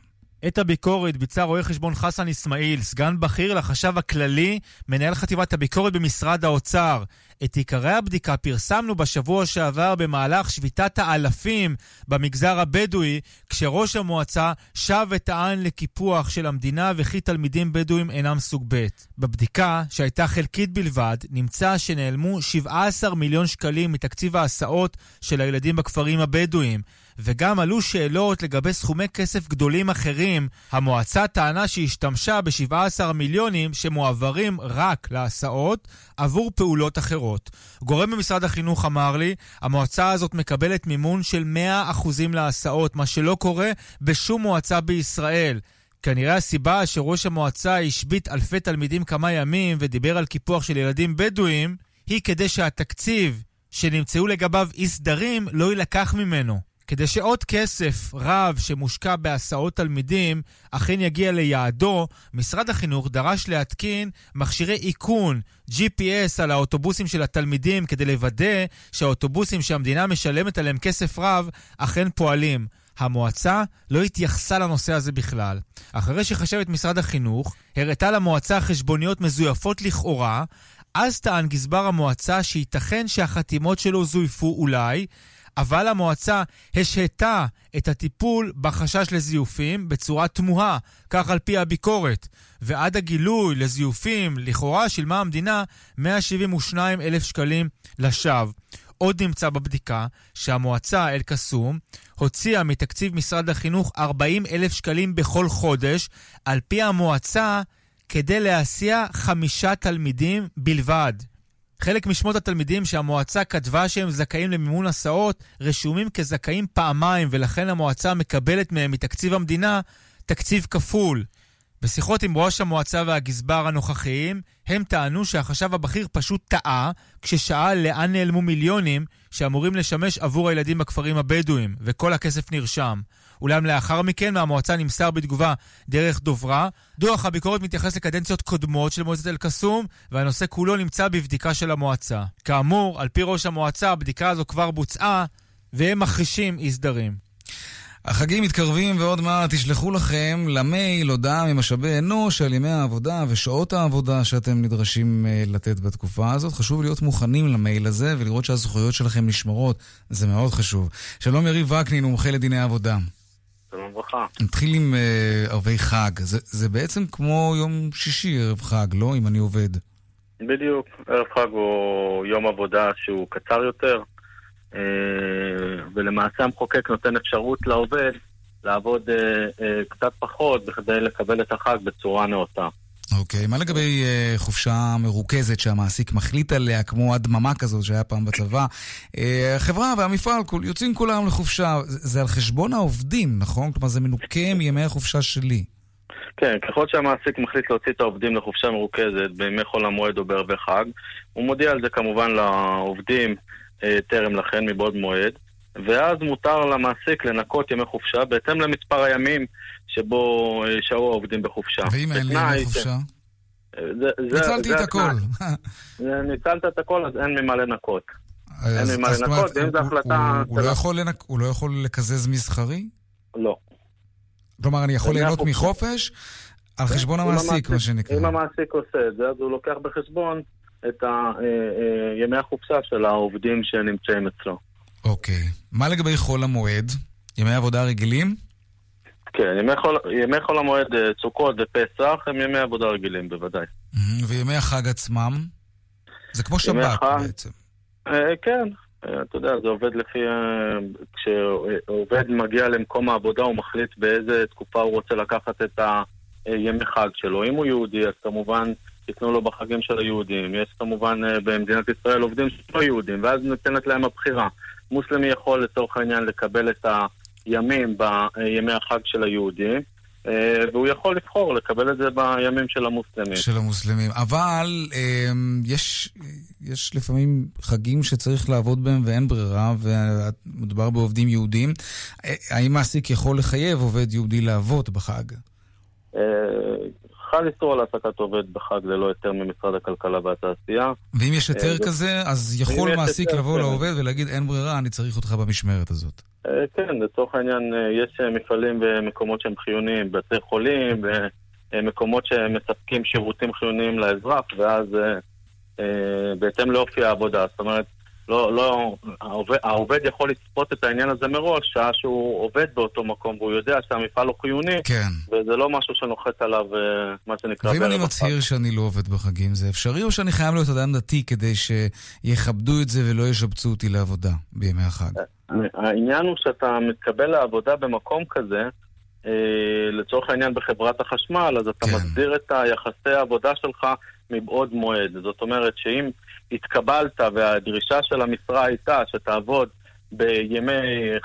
את הביקורת ביצע רואה חשבון חסן אסמאעיל, סגן בכיר לחשב הכללי, מנהל חטיבת הביקורת במשרד האוצר. את עיקרי הבדיקה פרסמנו בשבוע שעבר במהלך שביתת האלפים במגזר הבדואי, כשראש המועצה שב וטען לקיפוח של המדינה וכי תלמידים בדואים אינם סוג ב'. בבדיקה, שהייתה חלקית בלבד, נמצא שנעלמו 17 מיליון שקלים מתקציב ההסעות של הילדים בכפרים הבדואיים. וגם עלו שאלות לגבי סכומי כסף גדולים אחרים. המועצה טענה שהשתמשה ב-17 מיליונים שמועברים רק להסעות עבור פעולות אחרות. גורם במשרד החינוך אמר לי, המועצה הזאת מקבלת מימון של 100% להסעות, מה שלא קורה בשום מועצה בישראל. כנראה הסיבה שראש המועצה השבית אלפי תלמידים כמה ימים ודיבר על קיפוח של ילדים בדואים, היא כדי שהתקציב שנמצאו לגביו אי סדרים לא יילקח ממנו. כדי שעוד כסף רב שמושקע בהסעות תלמידים אכן יגיע ליעדו, משרד החינוך דרש להתקין מכשירי איכון GPS על האוטובוסים של התלמידים כדי לוודא שהאוטובוסים שהמדינה משלמת עליהם כסף רב אכן פועלים. המועצה לא התייחסה לנושא הזה בכלל. אחרי שחשבת משרד החינוך, הראתה למועצה חשבוניות מזויפות לכאורה, אז טען גזבר המועצה שייתכן שהחתימות שלו זויפו אולי, אבל המועצה השהתה את הטיפול בחשש לזיופים בצורה תמוהה, כך על פי הביקורת. ועד הגילוי לזיופים, לכאורה שילמה המדינה 172 אלף שקלים לשווא. עוד נמצא בבדיקה שהמועצה אל-קסום הוציאה מתקציב משרד החינוך 40 אלף שקלים בכל חודש, על פי המועצה, כדי להסיע חמישה תלמידים בלבד. חלק משמות התלמידים שהמועצה כתבה שהם זכאים למימון הסעות רשומים כזכאים פעמיים, ולכן המועצה מקבלת מהם מתקציב המדינה תקציב כפול. בשיחות עם ראש המועצה והגזבר הנוכחיים, הם טענו שהחשב הבכיר פשוט טעה כששאל לאן נעלמו מיליונים שאמורים לשמש עבור הילדים בכפרים הבדואים, וכל הכסף נרשם. אולם לאחר מכן מהמועצה נמסר בתגובה דרך דוברה, דוח הביקורת מתייחס לקדנציות קודמות של מועצת אל-קסום, והנושא כולו נמצא בבדיקה של המועצה. כאמור, על פי ראש המועצה, הבדיקה הזו כבר בוצעה, והם מחרישים אי סדרים. החגים מתקרבים ועוד מעט תשלחו לכם למייל הודעה ממשאבי אנוש על ימי העבודה ושעות העבודה שאתם נדרשים אה, לתת בתקופה הזאת. חשוב להיות מוכנים למייל הזה ולראות שהזכויות שלכם נשמרות, זה מאוד חשוב. שלום יריב וקנין, מומחה לדיני עבודה. שלום וברכה. נתחיל עם uh, ערבי חג. זה, זה בעצם כמו יום שישי ערב חג, לא? אם אני עובד. בדיוק. ערב חג הוא יום עבודה שהוא קצר יותר. אה, ולמעשה המחוקק נותן אפשרות לעובד לעבוד אה, אה, קצת פחות בכדי לקבל את החג בצורה נאותה. אוקיי, okay, מה לגבי uh, חופשה מרוכזת שהמעסיק מחליט עליה, כמו הדממה כזאת שהיה פעם בצבא? Uh, החברה והמפעל כול, יוצאים כולם לחופשה, זה, זה על חשבון העובדים, נכון? כלומר, זה מנוכה מימי החופשה שלי. כן, ככל שהמעסיק מחליט להוציא את העובדים לחופשה מרוכזת בימי חול המועד או בערבי חג, הוא מודיע על זה כמובן לעובדים אה, טרם לכן, מבעוד מועד, ואז מותר למעסיק לנקות ימי חופשה בהתאם למספר הימים שבו אה, שהו העובדים בחופשה. ואם אין לי ימי חופשה? אה, ניצלתי את הכל. ניצלת את הכל, אז אין ממה לנקות. אין ממה לנקות, ואם זו החלטה... לא הוא לא יכול לקזז מסחרי? לא. כלומר, אני יכול ליהנות מחופש על כן, חשבון המעסיק, מה שנקרא. אם המעסיק עושה את זה, אז הוא לוקח בחשבון את אה, אה, ימי החופשה של העובדים שנמצאים אצלו. אוקיי. מה לגבי חול המועד? ימי עבודה רגילים? כן, ימי חול, ימי חול המועד, אה, סוכות ופסח, הם ימי עבודה רגילים, בוודאי. וימי החג עצמם? זה כמו שבת החג, בעצם. כן, אתה יודע, זה עובד לפי... כשעובד מגיע למקום העבודה, הוא מחליט באיזה תקופה הוא רוצה לקחת את הימי חג שלו. אם הוא יהודי, אז כמובן... ייתנו לו בחגים של היהודים. יש כמובן אה, במדינת ישראל עובדים שלא יהודים, ואז ניתנת להם הבחירה. מוסלמי יכול לצורך העניין לקבל את הימים בימי החג של היהודים. אה, והוא יכול לבחור לקבל את זה בימים של המוסלמים. של המוסלמים. אבל אמ, יש, יש לפעמים חגים שצריך לעבוד בהם ואין ברירה, ומדובר בעובדים יהודים. אה, האם מעסיק יכול לחייב עובד יהודי לעבוד בחג? חל איסור על העסקת עובד בחג ללא היתר ממשרד הכלכלה והתעשייה. ואם יש היתר אה, כזה, אז יכול מעסיק לבוא לעובד ולהגיד, אין ברירה, אני צריך אותך במשמרת הזאת. אה, כן, לצורך העניין, אה, יש מפעלים ומקומות שהם חיוניים, בתי חולים, מקומות שמספקים שירותים חיוניים לאזרח, ואז בהתאם לאופי העבודה. זאת אומרת, לא, לא, העובד, העובד יכול לצפות את העניין הזה מראש, שעה שהוא עובד באותו מקום והוא יודע שהמפעל הוא חיוני, כן. וזה לא משהו שנוחת עליו, אה, מה שנקרא, ואם אני מצהיר שאני לא עובד בחגים, זה אפשרי, או שאני חייב להיות אדם דתי כדי שיכבדו את זה ולא ישבצו אותי לעבודה בימי החג? העניין הוא שאתה מתקבל לעבודה במקום כזה, אה, לצורך העניין בחברת החשמל, אז אתה כן. מסדיר את היחסי העבודה שלך מבעוד מועד. זאת אומרת שאם התקבלת והדרישה של המשרה הייתה שתעבוד בימי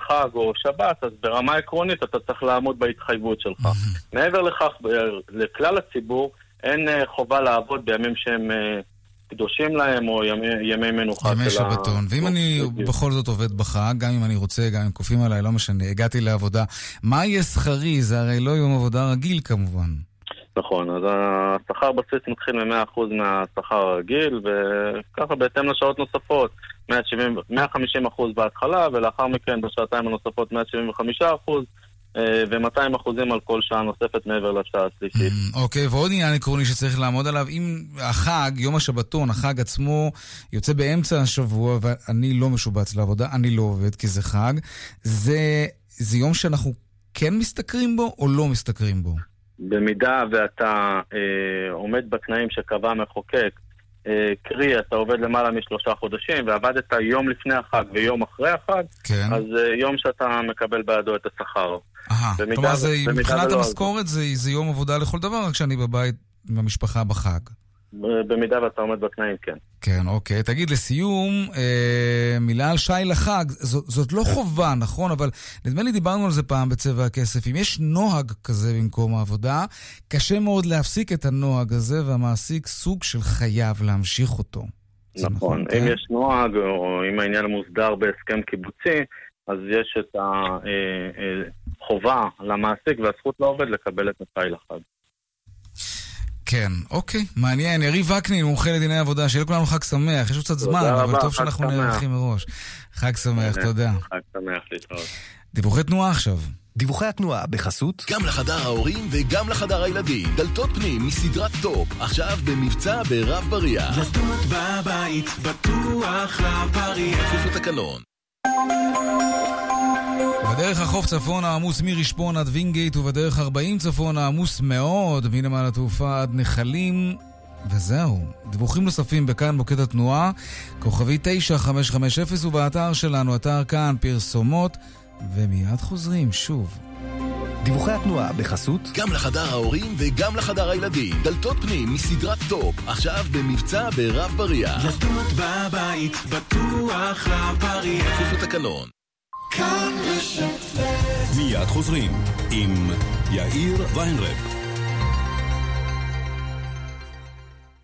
חג או שבת, אז ברמה עקרונית אתה צריך לעמוד בהתחייבות שלך. מעבר לכך, לכלל הציבור אין אה, חובה לעבוד בימים שהם אה, קדושים להם או ימי, ימי מנוחה ימי של ה... שבתון. ואם אני בכל זאת עובד בחג, גם אם אני רוצה, גם אם כופים עליי, לא משנה, הגעתי לעבודה, מה יהיה שכרי? זה הרי לא יום עבודה רגיל כמובן. נכון, אז השכר בסיס מתחיל מ-100% מהשכר הרגיל, וככה בהתאם לשעות נוספות, 170, 150% בהתחלה, ולאחר מכן בשעתיים הנוספות 175%, אה, ו-200% על כל שעה נוספת מעבר לשעה השלישית. אוקיי, ועוד עניין עקרוני שצריך לעמוד עליו, אם החג, יום השבתון, החג עצמו, יוצא באמצע השבוע ואני לא משובץ לעבודה, אני לא עובד כי זה חג, זה, זה יום שאנחנו כן משתכרים בו או לא משתכרים בו? במידה ואתה אה, עומד בתנאים שקבע המחוקק, אה, קרי, אתה עובד למעלה משלושה חודשים ועבדת יום לפני החג ויום אחרי החג, כן. אז אה, יום שאתה מקבל בעדו את השכר. אהה, כלומר, מבחינת המשכורת זה, זה יום עבודה לכל דבר, רק שאני בבית עם המשפחה בחג. במידה ואתה עומד בתנאים, כן. כן, אוקיי. תגיד, לסיום, אה, מילה על שי לחג. זאת, זאת לא חובה, נכון? אבל נדמה לי דיברנו על זה פעם בצבע הכסף. אם יש נוהג כזה במקום העבודה, קשה מאוד להפסיק את הנוהג הזה, והמעסיק סוג של חייב להמשיך אותו. נכון. אם יש נוהג, או אם העניין מוסדר בהסכם קיבוצי, אז יש את החובה למעסיק והזכות לעובד לקבל את השי לחג. כן, אוקיי, מעניין. יריב וקנין, מומחה לדיני עבודה, שיהיה לכולנו חג שמח. יש עוד קצת זמן, אבל רבה, טוב חג שאנחנו. נערכים מראש. חג שמח, תודה. חג שמח להתראות. דיווחי תנועה עכשיו. דיווחי התנועה בחסות גם לחדר ההורים וגם לחדר הילדים. דלתות פנים מסדרת טופ, עכשיו במבצע ברב בריח. דלתות בבית, בטוח רב בריח. כפוף לתקנון. בדרך החוף צפון העמוס מרשפון עד וינגייט, ובדרך 40 צפון העמוס מאוד מנמל התעופה עד נחלים. וזהו. דיווחים נוספים בכאן מוקד התנועה, כוכבי 9550 ובאתר שלנו, אתר כאן, פרסומות, ומיד חוזרים שוב. דיווחי התנועה בחסות גם לחדר ההורים וגם לחדר הילדים. דלתות פנים מסדרת טופ, עכשיו במבצע ברב בריח. דלתות בבית, בטוח רב בריח. כפוף לתקנון. כאן ב' מיד חוזרים עם יאיר ויינרב.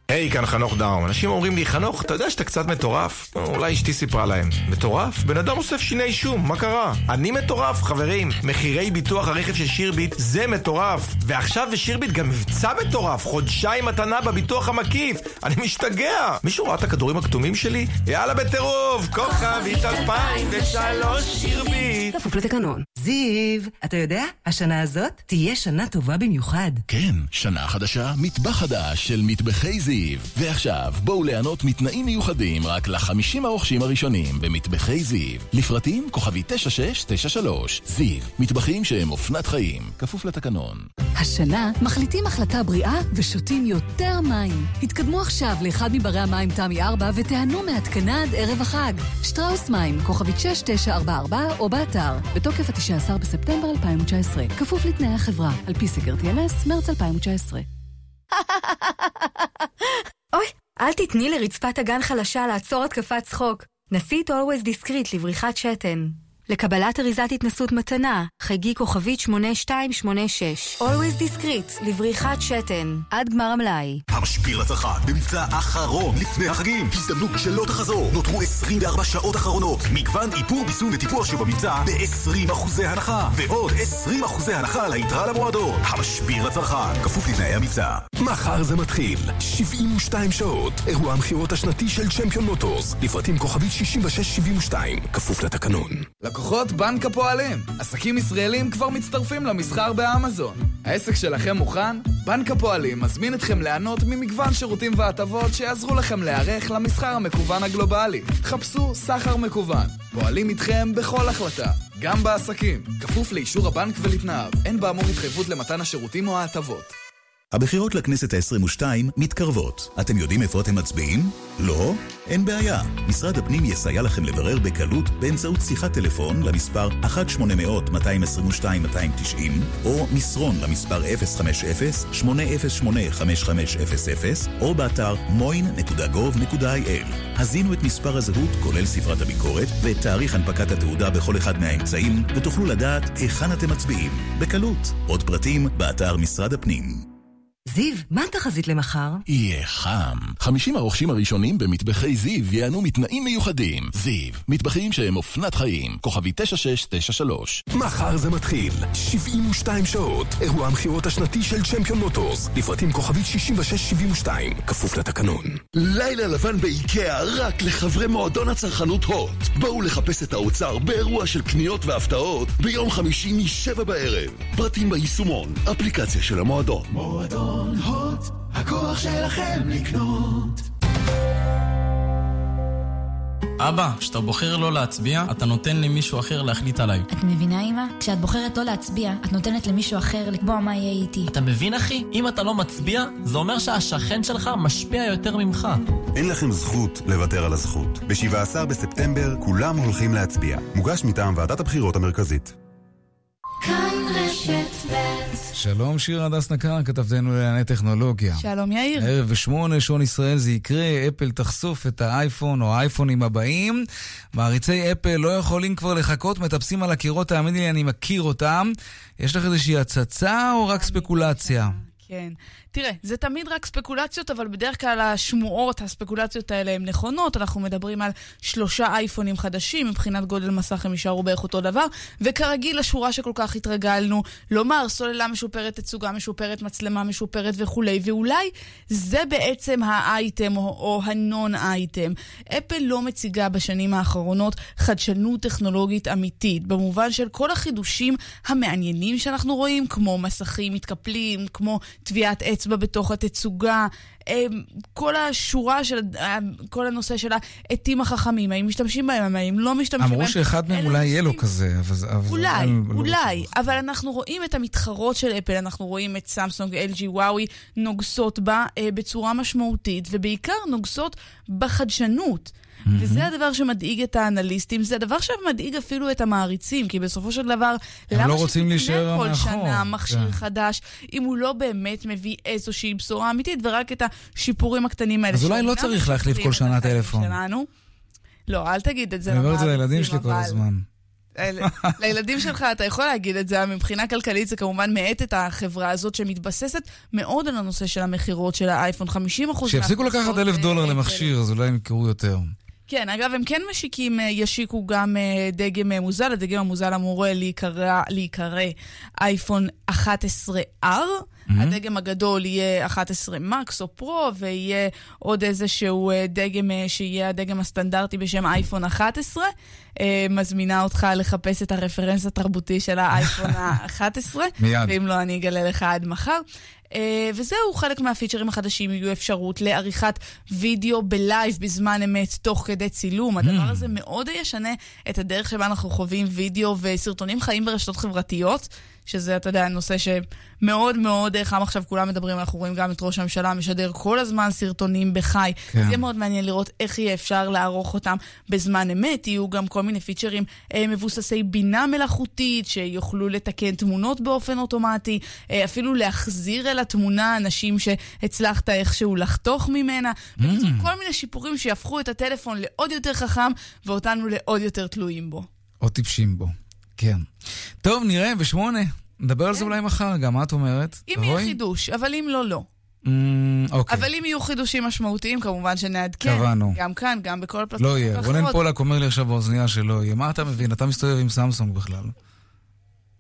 היי, כאן חנוך דאום. אנשים אומרים לי, חנוך, אתה יודע שאתה קצת מטורף? נו, אולי אשתי סיפרה להם. מטורף? בן אדם אוסף שיני שום, מה קרה? אני מטורף, חברים. מחירי ביטוח הרכב של שירביט זה מטורף. ועכשיו בשירביט גם מבצע מטורף, חודשיים מתנה בביטוח המקיף. אני משתגע. מישהו ראה את הכדורים הכתומים שלי? יאללה בטירוף, כוכבית 2003 שירביט. כפוף לתקנון. זיו, אתה יודע, השנה הזאת תהיה שנה טובה במיוחד. כן, שנה חדשה, מטבח חדש של מטבחי זיו. ועכשיו, בואו ליהנות מתנאים מיוחדים רק לחמישים הרוכשים הראשונים במטבחי זיו. לפרטים כוכבי 9693. זיו, מטבחים שהם אופנת חיים. כפוף לתקנון. השנה מחליטים החלטה בריאה ושותים יותר מים. התקדמו עכשיו לאחד מברי המים תמי 4 ותיהנו מהתקנה עד ערב החג. שטראוס מים, כוכבית 6944 או באתר, בתוקף ה-19 בספטמבר 2019. כפוף לתנאי החברה, על פי סקר TNS, מרץ 2019. אוי, אל תתני לרצפת הגן חלשה לעצור התקפת צחוק. נסי את Always Discreet לבריחת שתן. לקבלת אריזת התנסות מתנה, חייגי כוכבית 8286. Always Discreet לבריחת שתן. עד גמר המלאי. המשביר לצרכן, במבצע אחרון לפני החגים. הזדמנות שלא תחזור. נותרו 24 שעות אחרונות. מגוון איפור, ביסום וטיפוח שבמבצע ב-20% הנחה. ועוד 20% הנחה על היתרה למועדון. המשביר לצרכן, כפוף לתנאי המבצע. מחר זה מתחיל. 72 שעות. אירוע המכירות השנתי של צ'מפיון מוטורס. לפרטים כוכבית 6672. כפוף לתקנון. לקוחות בנק הפועלים. עסקים ישראלים כבר מצטרפים למסחר באמזון. העסק שלכם מוכן? בנק הפועלים מזמין אתכם ליהנות ממגוון שירותים והטבות שיעזרו לכם להיערך למסחר המקוון הגלובלי. חפשו סחר מקוון. פועלים איתכם בכל החלטה, גם בעסקים. כפוף לאישור הבנק ולתנאיו. אין באמור התחייבות למתן השירותים או ההטבות. הבחירות לכנסת ה-22 מתקרבות. אתם יודעים איפה אתם מצביעים? לא? אין בעיה. משרד הפנים יסייע לכם לברר בקלות באמצעות שיחת טלפון למספר 1-800-222-290 או מסרון למספר 050-808-5500 או באתר moin.gov.il. הזינו את מספר הזהות, כולל ספרת הביקורת, ואת תאריך הנפקת התעודה בכל אחד מהאמצעים, ותוכלו לדעת היכן אתם מצביעים. בקלות. עוד פרטים באתר משרד הפנים. זיו, מה התחזית למחר? יהיה חם. 50 הרוכשים הראשונים במטבחי זיו ייהנו מתנאים מיוחדים. זיו, מטבחים שהם אופנת חיים. כוכבי 9693. מחר זה מתחיל. 72 שעות. אירוע המכירות השנתי של צ'מפיון מוטורס. לפרטים כוכבית 6672. כפוף לתקנון. לילה לבן באיקאה רק לחברי מועדון הצרכנות הוט. בואו לחפש את האוצר באירוע של קניות והפתעות ביום חמישי משבע בערב. פרטים ביישומון, אפליקציה של המועדון. מועדון הוט, הכוח שלכם לקנות. אבא, כשאתה בוחר לא להצביע, אתה נותן למישהו אחר להחליט עליי. את מבינה, אמא? כשאת בוחרת לא להצביע, את נותנת למישהו אחר לקבוע מה יהיה איתי. אתה מבין, אחי? אם אתה לא מצביע, זה אומר שהשכן שלך משפיע יותר ממך. אין לכם זכות לוותר על הזכות. ב-17 בספטמבר כולם הולכים להצביע. מוגש מטעם ועדת הבחירות המרכזית. כאן רשת ב' שלום שירה הדס נקר, כתבתנו לענייני טכנולוגיה. שלום יאיר. ערב בשמונה, שעון ישראל זה יקרה, אפל תחשוף את האייפון או האייפונים הבאים. מעריצי אפל לא יכולים כבר לחכות, מטפסים על הקירות, תאמיני לי, אני מכיר אותם. יש לך איזושהי הצצה או רק ספקולציה? כן. תראה, זה תמיד רק ספקולציות, אבל בדרך כלל השמועות, הספקולציות האלה הן נכונות. אנחנו מדברים על שלושה אייפונים חדשים, מבחינת גודל מסך הם יישארו בערך אותו דבר, וכרגיל, השורה שכל כך התרגלנו לומר, סוללה משופרת, תצוגה משופרת, מצלמה משופרת וכולי, ואולי זה בעצם האייטם או, או הנון אייטם. אפל לא מציגה בשנים האחרונות חדשנות טכנולוגית אמיתית, במובן של כל החידושים המעניינים שאנחנו רואים, כמו מסכים מתקפלים, כמו טביעת עץ אצבע בתוך התצוגה, כל השורה של, כל הנושא של העטים החכמים, האם משתמשים בהם, האם לא משתמשים בהם. אמרו שאחד מהם אולי יהיה לו כזה, אבל... אולי, אולי, אבל אנחנו רואים את המתחרות של אפל, אנחנו רואים את סמסונג, LG, וואוי, נוגסות בה בצורה משמעותית, ובעיקר נוגסות בחדשנות. Mm-hmm. וזה הדבר שמדאיג את האנליסטים, זה הדבר שמדאיג אפילו את המעריצים, כי בסופו של דבר, למה לא שתקנה כל מאחור. שנה מכשיר כן. חדש, אם הוא לא באמת מביא איזושהי בשורה אמיתית, ורק את השיפורים הקטנים האלה. אז אולי לא צריך להחליף כל שנה טלפון. שלנו. לא, אל תגיד את זה. אני אומר את זה לילדים שלי כל הזמן. לילדים שלך אתה יכול להגיד את זה, מבחינה כלכלית זה כמובן מאט את החברה הזאת שמתבססת מאוד על הנושא של המכירות של האייפון, 50% שיפסיקו לקחת אלף דולר למכשיר, אז אולי הם יקראו יותר. כן, אגב, הם כן משיקים, ישיקו גם דגם מוזל, הדגם המוזל אמור להיקרא אייפון 11R. Mm-hmm. הדגם הגדול יהיה 11 Max או Pro, ויהיה עוד איזשהו דגם שיהיה הדגם הסטנדרטי בשם אייפון 11. מזמינה אותך לחפש את ה reference התרבותי של האייפון ה-11. מיד. ואם לא, אני אגלה לך עד מחר. Uh, וזהו, חלק מהפיצ'רים החדשים יהיו אפשרות לעריכת וידאו ב live בזמן אמת תוך כדי צילום. הדבר הזה מאוד ישנה את הדרך שבה אנחנו חווים וידאו וסרטונים חיים ברשתות חברתיות. שזה, אתה יודע, נושא שמאוד מאוד חם עכשיו, כולם מדברים, אנחנו רואים גם את ראש הממשלה משדר כל הזמן סרטונים בחי. כן. זה יהיה מאוד מעניין לראות איך יהיה אפשר לערוך אותם בזמן אמת. יהיו גם כל מיני פיצ'רים אה, מבוססי בינה מלאכותית, שיוכלו לתקן תמונות באופן אוטומטי, אה, אפילו להחזיר אל התמונה אנשים שהצלחת איכשהו לחתוך ממנה. Mm. כל מיני שיפורים שיהפכו את הטלפון לעוד יותר חכם, ואותנו לעוד יותר תלויים בו. או טיפשים בו. כן. טוב, נראה, בשמונה. נדבר על זה אולי מחר גם, מה את אומרת? אם יהיה חידוש, אבל אם לא, לא. אוקיי. אבל אם יהיו חידושים משמעותיים, כמובן שנעדכן. קבענו. גם כאן, גם בכל הפלטפורמות. לא יהיה. רונן פולק אומר לי עכשיו באוזנייה שלא יהיה. מה אתה מבין? אתה מסתובב עם סמסונג בכלל.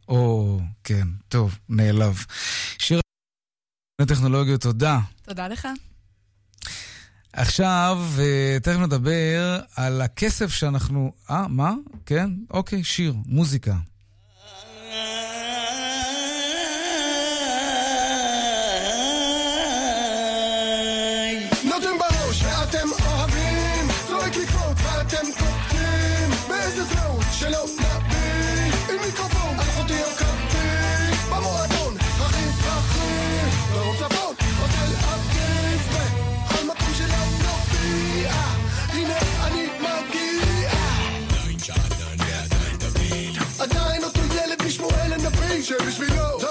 או, כן, טוב, נעלב. שיר טכנולוגיות, תודה. תודה לך. עכשיו, אה, תכף נדבר על הכסף שאנחנו... אה, מה? כן? אוקיי, שיר, מוזיקה. שלום We go.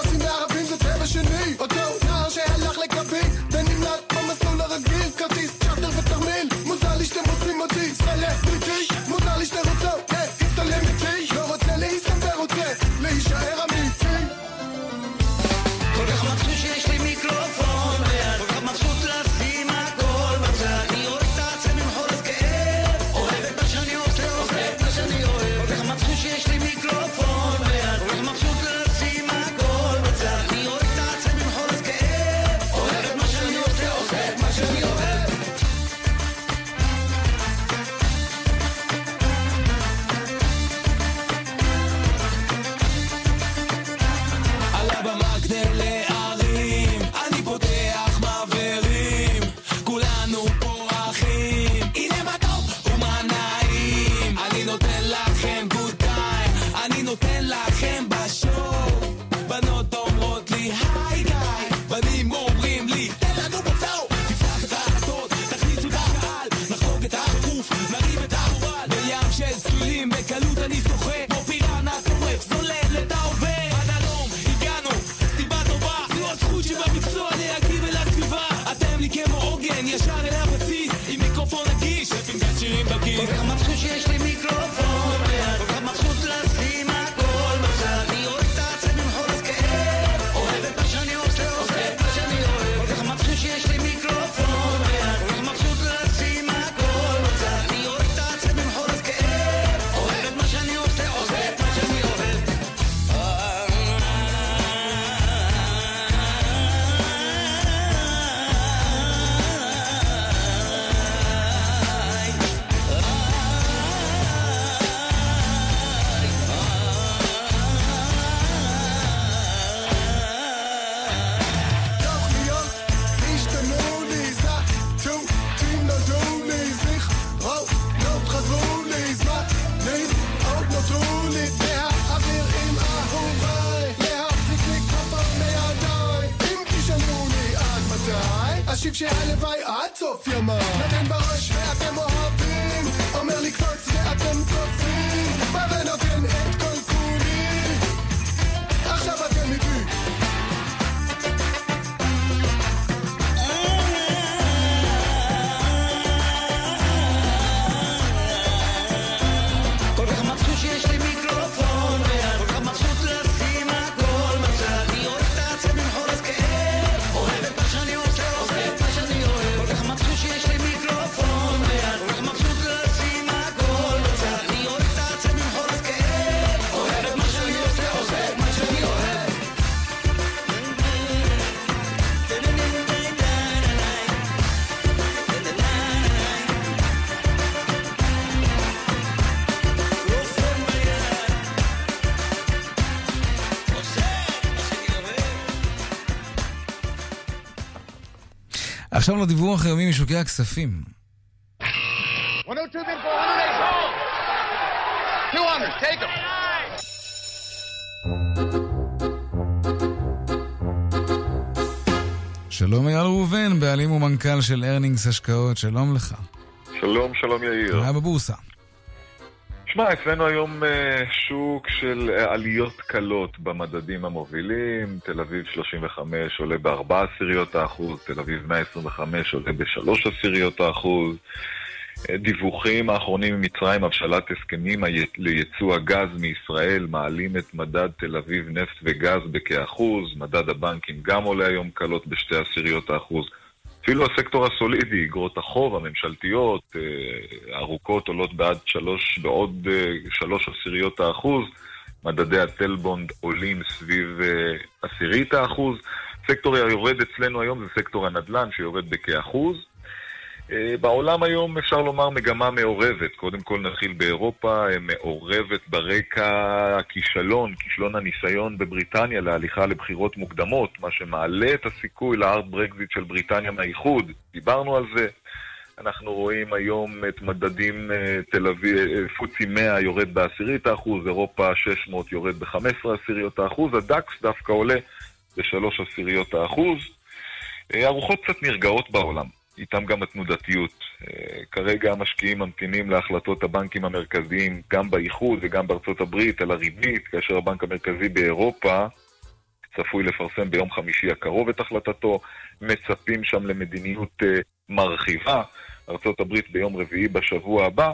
hacerle עכשיו לדיווח היומי משוקי הכספים. 200, שלום אייל ראובן, בעלים ומנכ"ל של ארנינגס השקעות, שלום לך. שלום, שלום יאיר. מה בבורסה? תשמע, אצלנו היום אה, שוק של אה, עליות קלות במדדים המובילים. תל אביב 35 עולה ב-4 עשיריות האחוז, תל אביב 125 עולה ב-3 עשיריות האחוז. אה, דיווחים האחרונים ממצרים, הבשלת הסכמים לייצוא הגז מישראל, מעלים את מדד תל אביב נפט וגז בכאחוז, מדד הבנקים גם עולה היום קלות בשתי עשיריות האחוז. אפילו הסקטור הסולידי, אגרות החוב הממשלתיות, אה, ארוכות עולות בעד שלוש, בעוד אה, שלוש עשיריות האחוז, מדדי הטלבונד עולים סביב אה, עשירית האחוז. סקטור היורד אצלנו היום זה סקטור הנדל"ן שיורד בכאחוז. אה, בעולם היום אפשר לומר מגמה מעורבת. קודם כל נתחיל באירופה, אה, מעורבת ברקע הכישלון, כישלון הניסיון בבריטניה להליכה לבחירות מוקדמות, מה שמעלה את הסיכוי לארט ברקזיט של בריטניה מהאיחוד. דיברנו על זה. אנחנו רואים היום את מדדים אה, תל אביב, פוצי 100 יורד בעשירית האחוז, אירופה 600 יורד ב-15 עשיריות האחוז, הדקס דווקא עולה ב-3 עשיריות האחוז. הרוחות קצת נרגעות בעולם. איתם גם התנודתיות. אה, כרגע המשקיעים ממתינים להחלטות הבנקים המרכזיים, גם באיחוד וגם בארצות הברית, על הריבית, כאשר הבנק המרכזי באירופה צפוי לפרסם ביום חמישי הקרוב את החלטתו, מצפים שם למדיניות אה, מרחיבה, ארצות הברית ביום רביעי בשבוע הבא.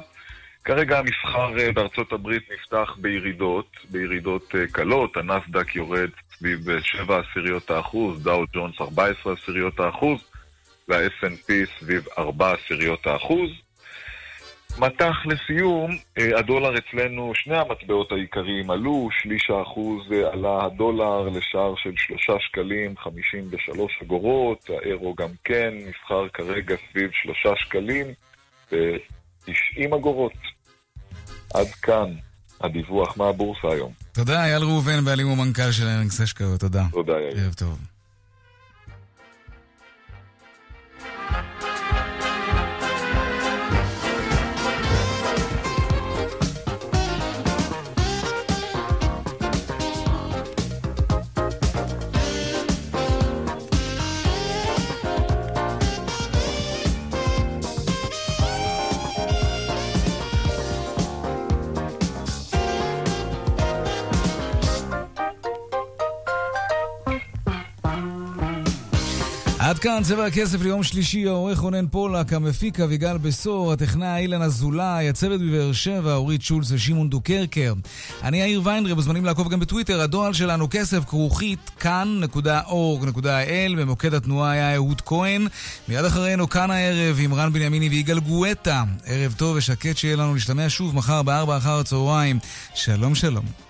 כרגע המסחר אה, בארצות הברית נפתח בירידות, בירידות קלות, הנסדק יורד סביב אה, 7 עשיריות האחוז, דאו ג'ונס 14 עשיריות האחוז, וה-S&P סביב 4 עשיריות האחוז. מטח לסיום, אה, הדולר אצלנו, שני המטבעות העיקריים עלו, שליש האחוז אה, עלה הדולר לשער של שלושה שקלים, חמישים ושלוש אגורות, האירו גם כן, נסחר כרגע סביב שלושה שקלים ותשעים אגורות. עד כאן הדיווח מהבורסה היום. תודה, אייל ראובן, בעלים ומנכ"ל של אנקס השקעות, תודה. תודה, יאיר. ערב טוב. עד כאן צבע הכסף ליום שלישי, העורך רונן פולק, המפיק אביגל בשור, הטכנאי אילן אזולאי, הצוות בבאר שבע, אורית שולץ ושמעון דוקרקר. אני יאיר ויינדרב, מוזמנים לעקוב גם בטוויטר, הדואל שלנו כסף כרוכית כאן.org.il, במוקד התנועה היה אהוד כהן. מיד אחרינו כאן הערב עם רן בנימיני ויגאל גואטה. ערב טוב ושקט שיהיה לנו להשתמע שוב מחר בארבע אחר הצהריים. שלום שלום.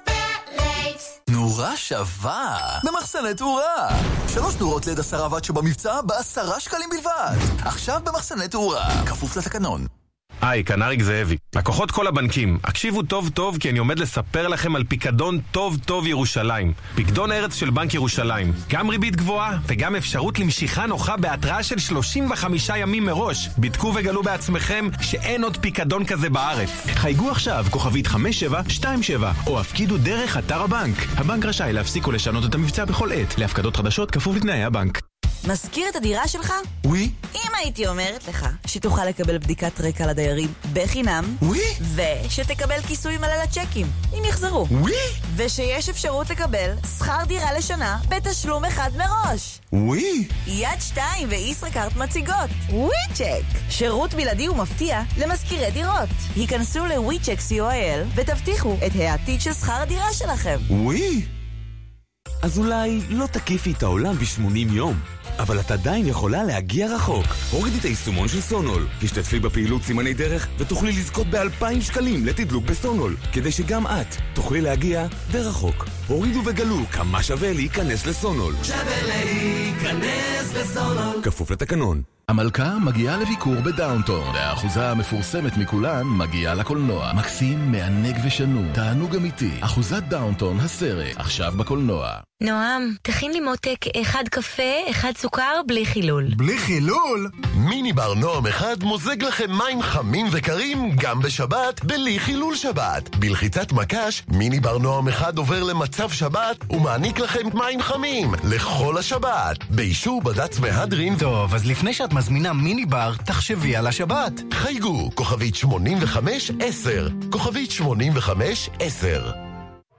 נורה שווה במחסני תאורה. שלוש נורות ליד עשרה ואט שבמבצע בעשרה שקלים בלבד. עכשיו במחסני תאורה, כפוף לתקנון. היי, כאן אריק זאבי. לקוחות כל הבנקים, הקשיבו טוב טוב כי אני עומד לספר לכם על פיקדון טוב טוב ירושלים. פיקדון ארץ של בנק ירושלים. גם ריבית גבוהה וגם אפשרות למשיכה נוחה בהתראה של 35 ימים מראש. בדקו וגלו בעצמכם שאין עוד פיקדון כזה בארץ. חייגו עכשיו, כוכבית 5727, או הפקידו דרך אתר הבנק. הבנק רשאי להפסיק או לשנות את המבצע בכל עת. להפקדות חדשות כפוף לתנאי הבנק. מזכיר את הדירה שלך? ווי. אם הייתי אומרת לך שתוכל לקבל בדיקת רקע לדיירים בחינם, ווי. ושתקבל כיסוי מלא לצ'קים, אם יחזרו, ווי. ושיש אפשרות לקבל שכר דירה לשנה בתשלום אחד מראש. ווי. יד שתיים וישראכרט מציגות ווי צ'ק שירות בלעדי ומפתיע למזכירי דירות. היכנסו לווי צ'ק co.il ותבטיחו את העתיד של שכר הדירה שלכם. ווי. אז אולי לא תקיפי את העולם ב-80 יום, אבל את עדיין יכולה להגיע רחוק. הורידי את היישומון של סונול, השתתפי בפעילות סימני דרך ותוכלי לזכות ב-2,000 שקלים לתדלוק בסונול, כדי שגם את תוכלי להגיע די רחוק. הורידו וגלו כמה שווה להיכנס לסונול. שווה להיכנס לסונול. כפוף לתקנון. המלכה מגיעה לביקור בדאונטון, והאחוזה המפורסמת מכולן מגיעה לקולנוע. מקסים, מענג ושנון. תענוג אמיתי. אחוזת דאונטון, הסרט, עכשיו בקולנוע. נועם, תכין לי מותק אחד קפה, אחד סוכר, בלי חילול. בלי חילול? מיני בר נועם אחד מוזג לכם מים חמים וקרים גם בשבת, בלי חילול שבת. בלחיצת מקש, מיני בר נועם אחד עובר למצב שבת ומעניק לכם מים חמים לכל השבת. באישור בד"ץ מהדרין... טוב, אז לפני שאת מזמינה מיני בר, תחשבי על השבת. חייגו, כוכבית 85-10. כוכבית 85-10.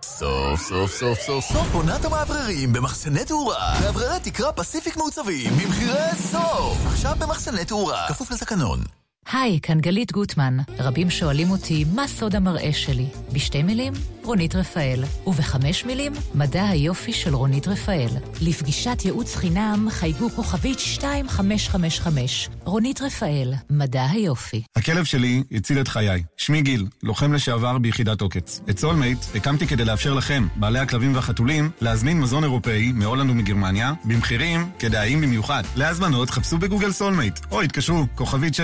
סוף סוף סוף סוף סוף עונת המאווררים במחסני תאורה. מאווררי תקרה פסיפיק מעוצבים במחירי סוף. עכשיו במחסני תאורה. כפוף לתקנון. היי, כאן גלית גוטמן. רבים שואלים אותי, מה סוד המראה שלי? בשתי מילים, רונית רפאל. ובחמש מילים, מדע היופי של רונית רפאל. לפגישת ייעוץ חינם, חייגו כוכבית 2555. רונית רפאל, מדע היופי. הכלב שלי הציל את חיי. שמי גיל, לוחם לשעבר ביחידת עוקץ. את סולמייט הקמתי כדי לאפשר לכם, בעלי הכלבים והחתולים, להזמין מזון אירופאי מהולנד ומגרמניה, במחירים כדאיים במיוחד. להזמנות חפשו בגוגל סולמייט, או התקשרו, כוכבית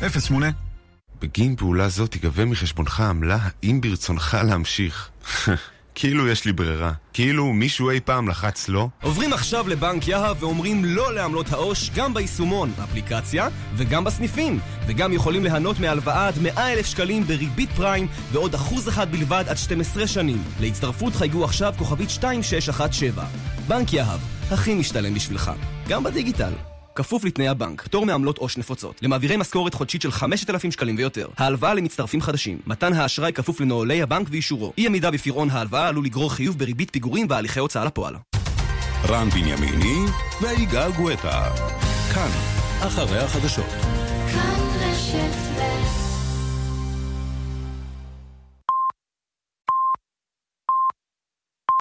6808. בגין פעולה זו תיגבה מחשבונך עמלה האם ברצונך להמשיך. כאילו יש לי ברירה. כאילו מישהו אי פעם לחץ לא? עוברים עכשיו לבנק יהב ואומרים לא לעמלות העו"ש גם ביישומון, אפליקציה, וגם בסניפים. וגם יכולים ליהנות מהלוואה עד 100 אלף שקלים בריבית פריים ועוד אחוז אחד בלבד עד 12 שנים. להצטרפות חייגו עכשיו כוכבית 2617. בנק יהב, הכי משתלם בשבילך. גם בדיגיטל. כפוף לתנאי הבנק, פטור מעמלות עו"ש נפוצות, למעבירי משכורת חודשית של 5,000 שקלים ויותר, ההלוואה למצטרפים חדשים, מתן האשראי כפוף לנוהלי הבנק ואישורו, אי עמידה בפירעון ההלוואה עלול לגרור חיוב בריבית פיגורים והליכי הוצאה לפועל. רן בנימיני ויגאל גואטה. כאן, אחרי החדשות. כאן רשת